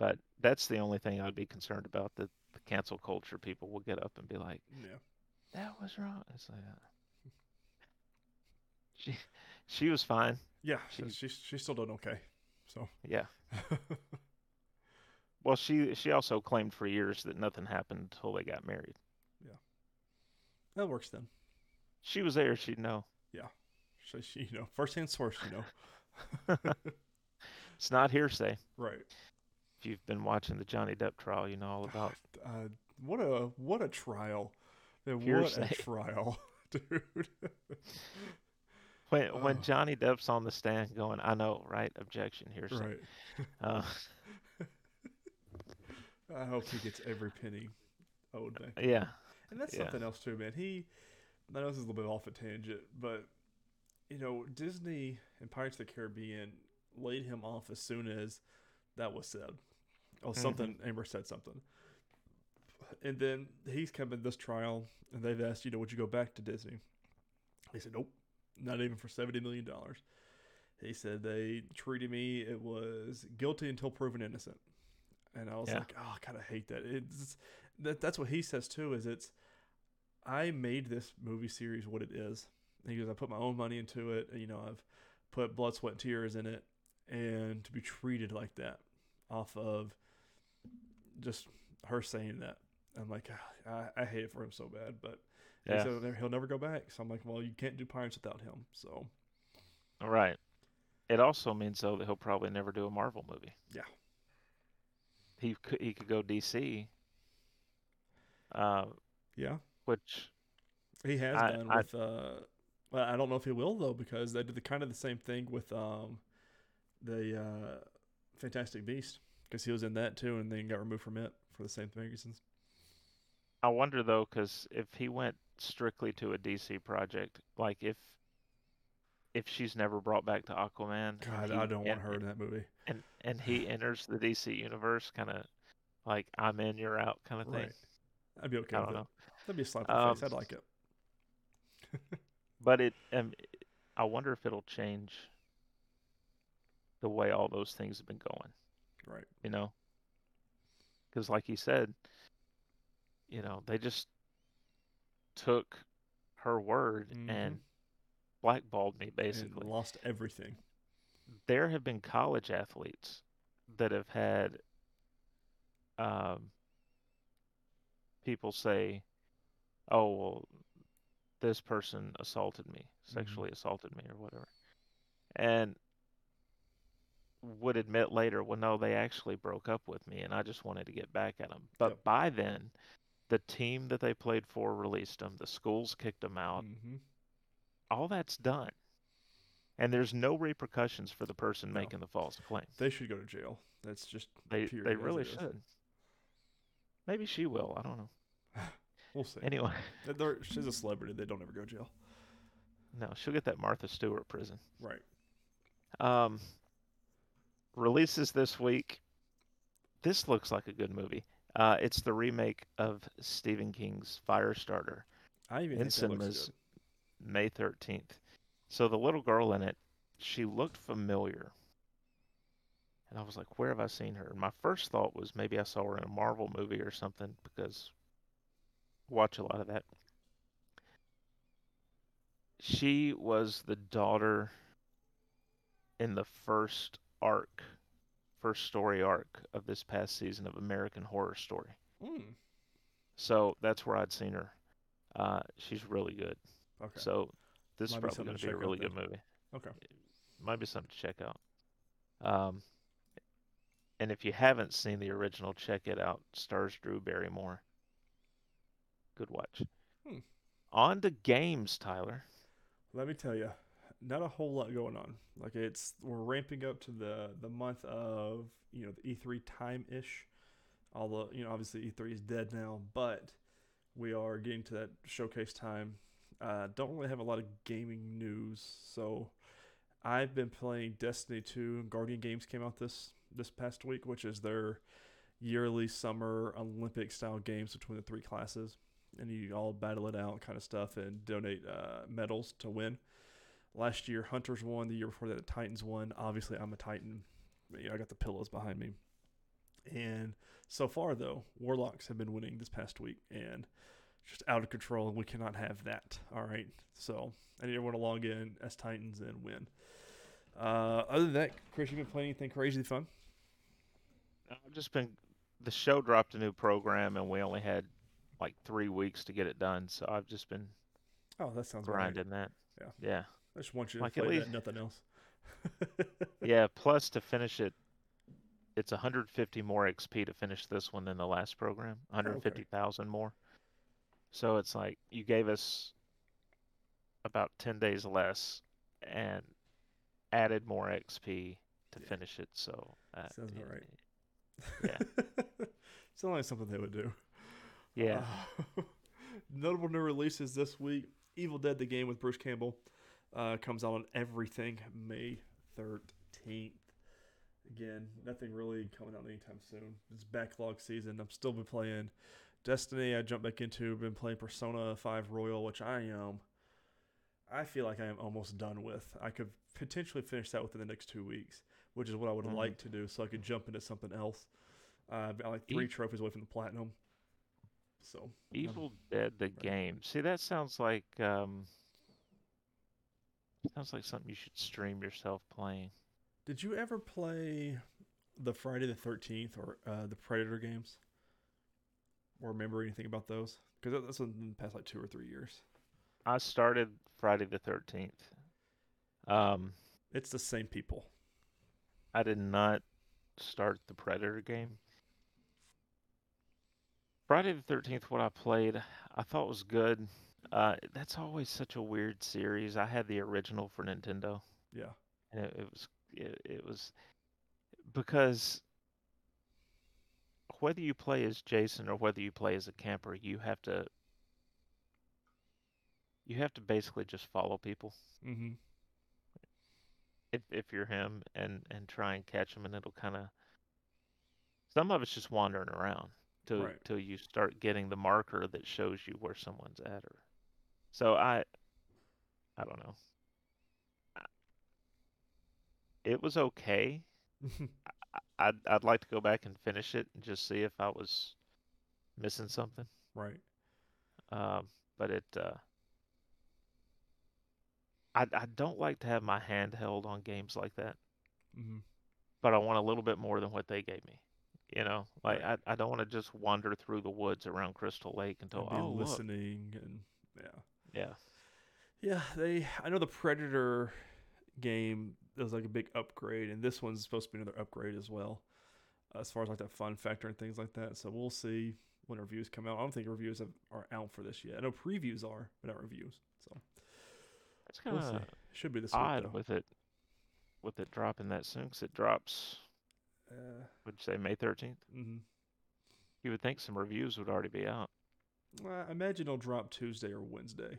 S2: But that's the only thing I'd be concerned about that the cancel culture people will get up and be like,
S1: Yeah.
S2: that was wrong. It's like, uh, she, she was fine.
S1: Yeah.
S2: She-
S1: She's she's still doing okay. So.
S2: Yeah. Well, she she also claimed for years that nothing happened until they got married.
S1: Yeah, that works then.
S2: She was there. She'd know.
S1: Yeah, so she, you know, first hand source, you know.
S2: It's not hearsay.
S1: right.
S2: If you've been watching the Johnny Depp trial, you know all about.
S1: Uh, what a what a trial. What a trial, dude.
S2: When when
S1: Oh.
S2: Johnny Depp's on the stand going, I know, right? Objection, hearsay.
S1: right.
S2: Uh,
S1: I hope he gets every penny owed back.
S2: yeah.
S1: And that's
S2: Yeah.
S1: something else too, man. He, I know this is a little bit off a tangent, but you know, Disney and Pirates of the Caribbean laid him off as soon as that was said. Oh,
S2: Mhm.
S1: something Amber said something, and then he's come in this trial, and they've asked, you know, would you go back to Disney? He said, nope, not even for seventy million dollars. He said they treated me. It was guilty until proven innocent, and I was
S2: Yeah.
S1: like, oh, I kind of hate that. It's that. That's what he says too. Is it's I made this movie series what it is. He goes, I put my own money into it. And, You know, I've put blood, sweat, and tears in it, and to be treated like that, off of just her saying that, I'm like, "Ah, I, I hate it for him so bad. But he
S2: Yeah.
S1: said he'll never go back. So I'm like, well, you can't do Pirates without him. So
S2: All right. It also means though that he'll probably never do a Marvel movie.
S1: Yeah.
S2: He could he could go DC. Uh,
S1: yeah,
S2: which
S1: he has
S2: I-
S1: done
S2: I-
S1: with. uh well, I don't know if he will though because they did the kind of the same thing with um the uh Fantastic Beast because he was in that too and then got removed from it for the same thing, reasons.
S2: I wonder though, because if he went strictly to a DC project, like if if she's never brought back to Aquaman,
S1: God,
S2: he-
S1: I don't want her in that movie.
S2: and and he enters the DC universe, kind of like I'm in, you're out, kind of thing.
S1: Right. I'd be okay
S2: I don't
S1: it.
S2: know,
S1: That'd be a slap in the
S2: Um,
S1: face. I'd like it.
S2: but it um, I wonder if it'll change the way all those things have been going.
S1: Right.
S2: You know, because like you said, you know, they just took her word
S1: Mhm.
S2: and blackballed me
S1: And
S2: basically.
S1: lost everything.
S2: there have been college athletes that have had um, people say, "Oh, well, this person assaulted me, sexually assaulted me, or whatever," and would admit later, well, no, they actually broke up with me, and I just wanted to get back at them. But
S1: Yep.
S2: by then, the team that they played for released them. The schools kicked them out.
S1: hmm
S2: All that's done, and there's no repercussions for the person
S1: No.
S2: making the false claim.
S1: They should go to jail. That's just
S2: They they really
S1: it
S2: should. Maybe she will. I don't know.
S1: We'll see.
S2: Anyway,
S1: They're, she's a celebrity. They don't ever go to jail.
S2: no, she'll get that Martha Stewart prison.
S1: Right.
S2: Um, releases this week. This looks like a good movie. Uh, it's the remake of Stephen King's Firestarter,
S1: I even
S2: In
S1: think that looks
S2: cinemas. May 13th. So the little girl in it, she looked familiar. And I was like, where have I seen her? And my first thought was maybe I saw her in a Marvel movie or something because I watch a lot of that. She was the daughter in the first arc, first story arc of this past season of American Horror Story.
S1: Mm,
S2: So that's where I'd seen her. Uh, she's really good.
S1: okay.
S2: So this
S1: Might
S2: is probably going
S1: to
S2: be a really
S1: then.
S2: good movie.
S1: Okay.
S2: Might be something to check out. Um, and if you haven't seen the original, check it out. Stars Drew Barrymore. Good watch.
S1: Hmm.
S2: On to games, Tyler.
S1: Let me tell you, not a whole lot going on. Like it's we're ramping up to the the month of you know the E3 time ish. Although you know obviously E3 is dead now, but we are getting to that showcase time. Uh, don't really have a lot of gaming news, so I've been playing Destiny 2. Guardian Games came out this this past week, which is their yearly summer Olympic style games between the three classes and you all battle it out kind of stuff and donate uh, medals to win. Last year, Hunters won. The year before that, the Titans won. Obviously, I'm a Titan. You know, I got the pillows behind me. And so far, though, Warlocks have been winning this past week and just out of control. And we cannot have that. All right. So I need everyone to log in as Titans and win. Uh, other than that, Chris, you been playing anything crazy fun?
S2: I've just been. The show dropped a new program, and we only had like three weeks to get it done. So I've just been
S1: Oh, that sounds right.
S2: grinding that.
S1: Yeah.
S2: Yeah.
S1: I just want you to
S2: Like, at
S1: play
S2: least-
S1: that, nothing else.
S2: Yeah, plus to finish it, it's 150 more XP to finish this one than the last program. 150,000 more. So it's like you gave us about 10 days less and added more XP to
S1: Yeah.
S2: finish it. So uh,
S1: Sounds right.
S2: Yeah.
S1: Sounds like something they would do.
S2: Yeah.
S1: Uh, notable new releases this week: Evil Dead: The Game with Bruce Campbell uh, comes out on everything May thirteenth. Again, nothing really coming out anytime soon. It's backlog season. I'm still been playing Destiny. I jumped back into. Been playing Persona Five Royal, which I am. I feel like I am almost done with. I could potentially finish that within the next two weeks, which is what I would
S2: Mhm.
S1: like to do, so I could jump into something else. Uh, I've got like three
S2: E-
S1: trophies away from the platinum. So um,
S2: Evil Dead the game. See, that sounds like um sounds like something you should stream yourself playing.
S1: Did you ever play the Friday the Thirteenth or uh, the Predator games? Or remember anything about those? Because that's in the past like two or three years.
S2: I started Friday the 13th. Um
S1: It's the same people.
S2: I did not start the Predator game. Friday the Thirteenth, what I played, I thought was good. Uh, that's always such a weird series. I had the original for Nintendo,
S1: Yeah.
S2: and it, it was it, it was because whether you play as Jason or whether you play as a camper, you have to you have to basically just follow people
S1: Mm-hmm.
S2: if if you're him and and try and catch him, and it'll kind of some of it's just wandering around till
S1: Right.
S2: till you start getting the marker that shows you where someone's at. Or so I I don't know. It was okay. I- I'd I'd like to go back and finish it and just see if I was missing something.
S1: right.
S2: Um, but it uh, I I don't like to have my hand held on games like that.
S1: Mm-hmm.
S2: but I want a little bit more than what they gave me. You know, like
S1: Right.
S2: I, I don't want to just wander through the woods around Crystal Lake until oh look.
S1: listening and yeah.
S2: Yeah
S1: Yeah, they. I know the Predator game was like a big upgrade, and this one's supposed to be another upgrade as well, as far as like that fun factor and things like that. So we'll see when reviews come out. I don't think reviews have, are out for this yet. I know previews are, but not reviews. So
S2: It's kind
S1: we'll
S2: of
S1: Should be this
S2: odd
S1: week
S2: with it, with it dropping that soon because it drops.
S1: Uh,
S2: Would you say May thirteenth?
S1: hmm
S2: You would think some reviews would already be out.
S1: I imagine it'll drop Tuesday or Wednesday.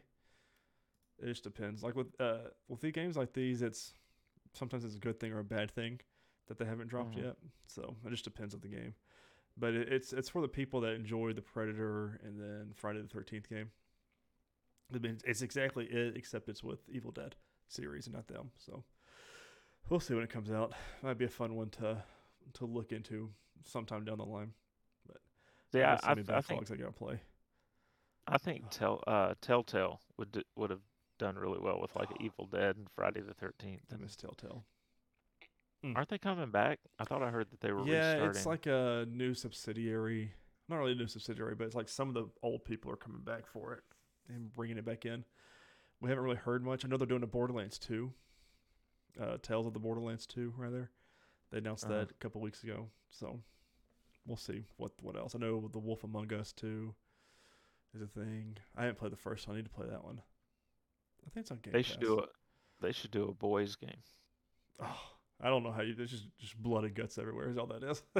S1: It just depends. Like with uh with the games like these, it's sometimes it's a good thing or a bad thing that they haven't dropped
S2: Mhm.
S1: yet. So it just depends on the game. But it, it's it's for the people that enjoy the Predator and then Friday the Thirteenth game. It's exactly it, except it's with Evil Dead series and not them. So we'll see when it comes out. Might be a fun one to to look into sometime down the line. But Yeah,
S2: I,
S1: many
S2: I think
S1: I gotta play.
S2: I think Tell uh, Telltale would d- would have done really well with like Evil Dead and Friday the Thirteenth.
S1: I miss Telltale.
S2: Aren't they coming back? I thought I heard that they were
S1: Yeah,
S2: restarting.
S1: it's like a new subsidiary. Not really a new subsidiary, but it's like some of the old people are coming back for it and bringing it back in. We haven't really heard much. I know they're doing a Borderlands 2. Uh, Tales of the Borderlands 2, rather. They announced
S2: Uh-huh.
S1: that a couple weeks ago. So we'll see what what else. I know The Wolf Among Us 2 is a thing. I haven't played the first one. I need to play that one. I think it's on Game
S2: they should
S1: Pass.
S2: do a they should do a boys game.
S1: Oh, I don't know how you. There's just just blood and guts everywhere. Is all that is.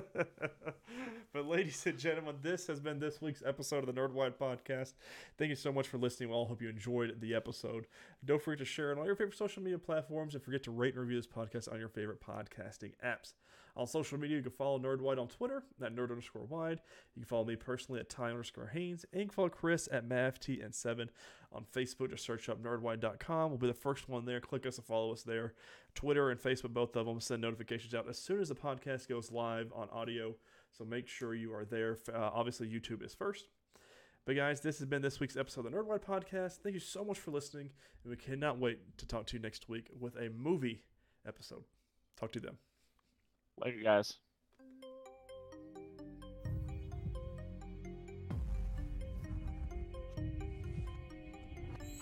S1: but ladies and gentlemen, this has been this week's episode of the Nerdwide Podcast. Thank you so much for listening. We all hope you enjoyed the episode. Don't forget to share it on all your favorite social media platforms, and forget to rate and review this podcast on your favorite podcasting apps. On social media, you can follow Nerdwide on Twitter at nerd underscore wide. You can follow me personally at Ty underscore Haynes, and you can follow Chris at MavTN7 on Facebook. Just search up nerdwide.com. We'll be the first one there. Click us and follow us there. Twitter and Facebook, both of them, send notifications out as soon as the podcast goes live on audio. So make sure you are there. Uh, obviously, YouTube is first. But guys, this has been this week's episode of the Nerdwide Podcast. Thank you so much for listening, and we cannot wait to talk to you next week with a movie episode. Talk to you then.
S2: Later, guys.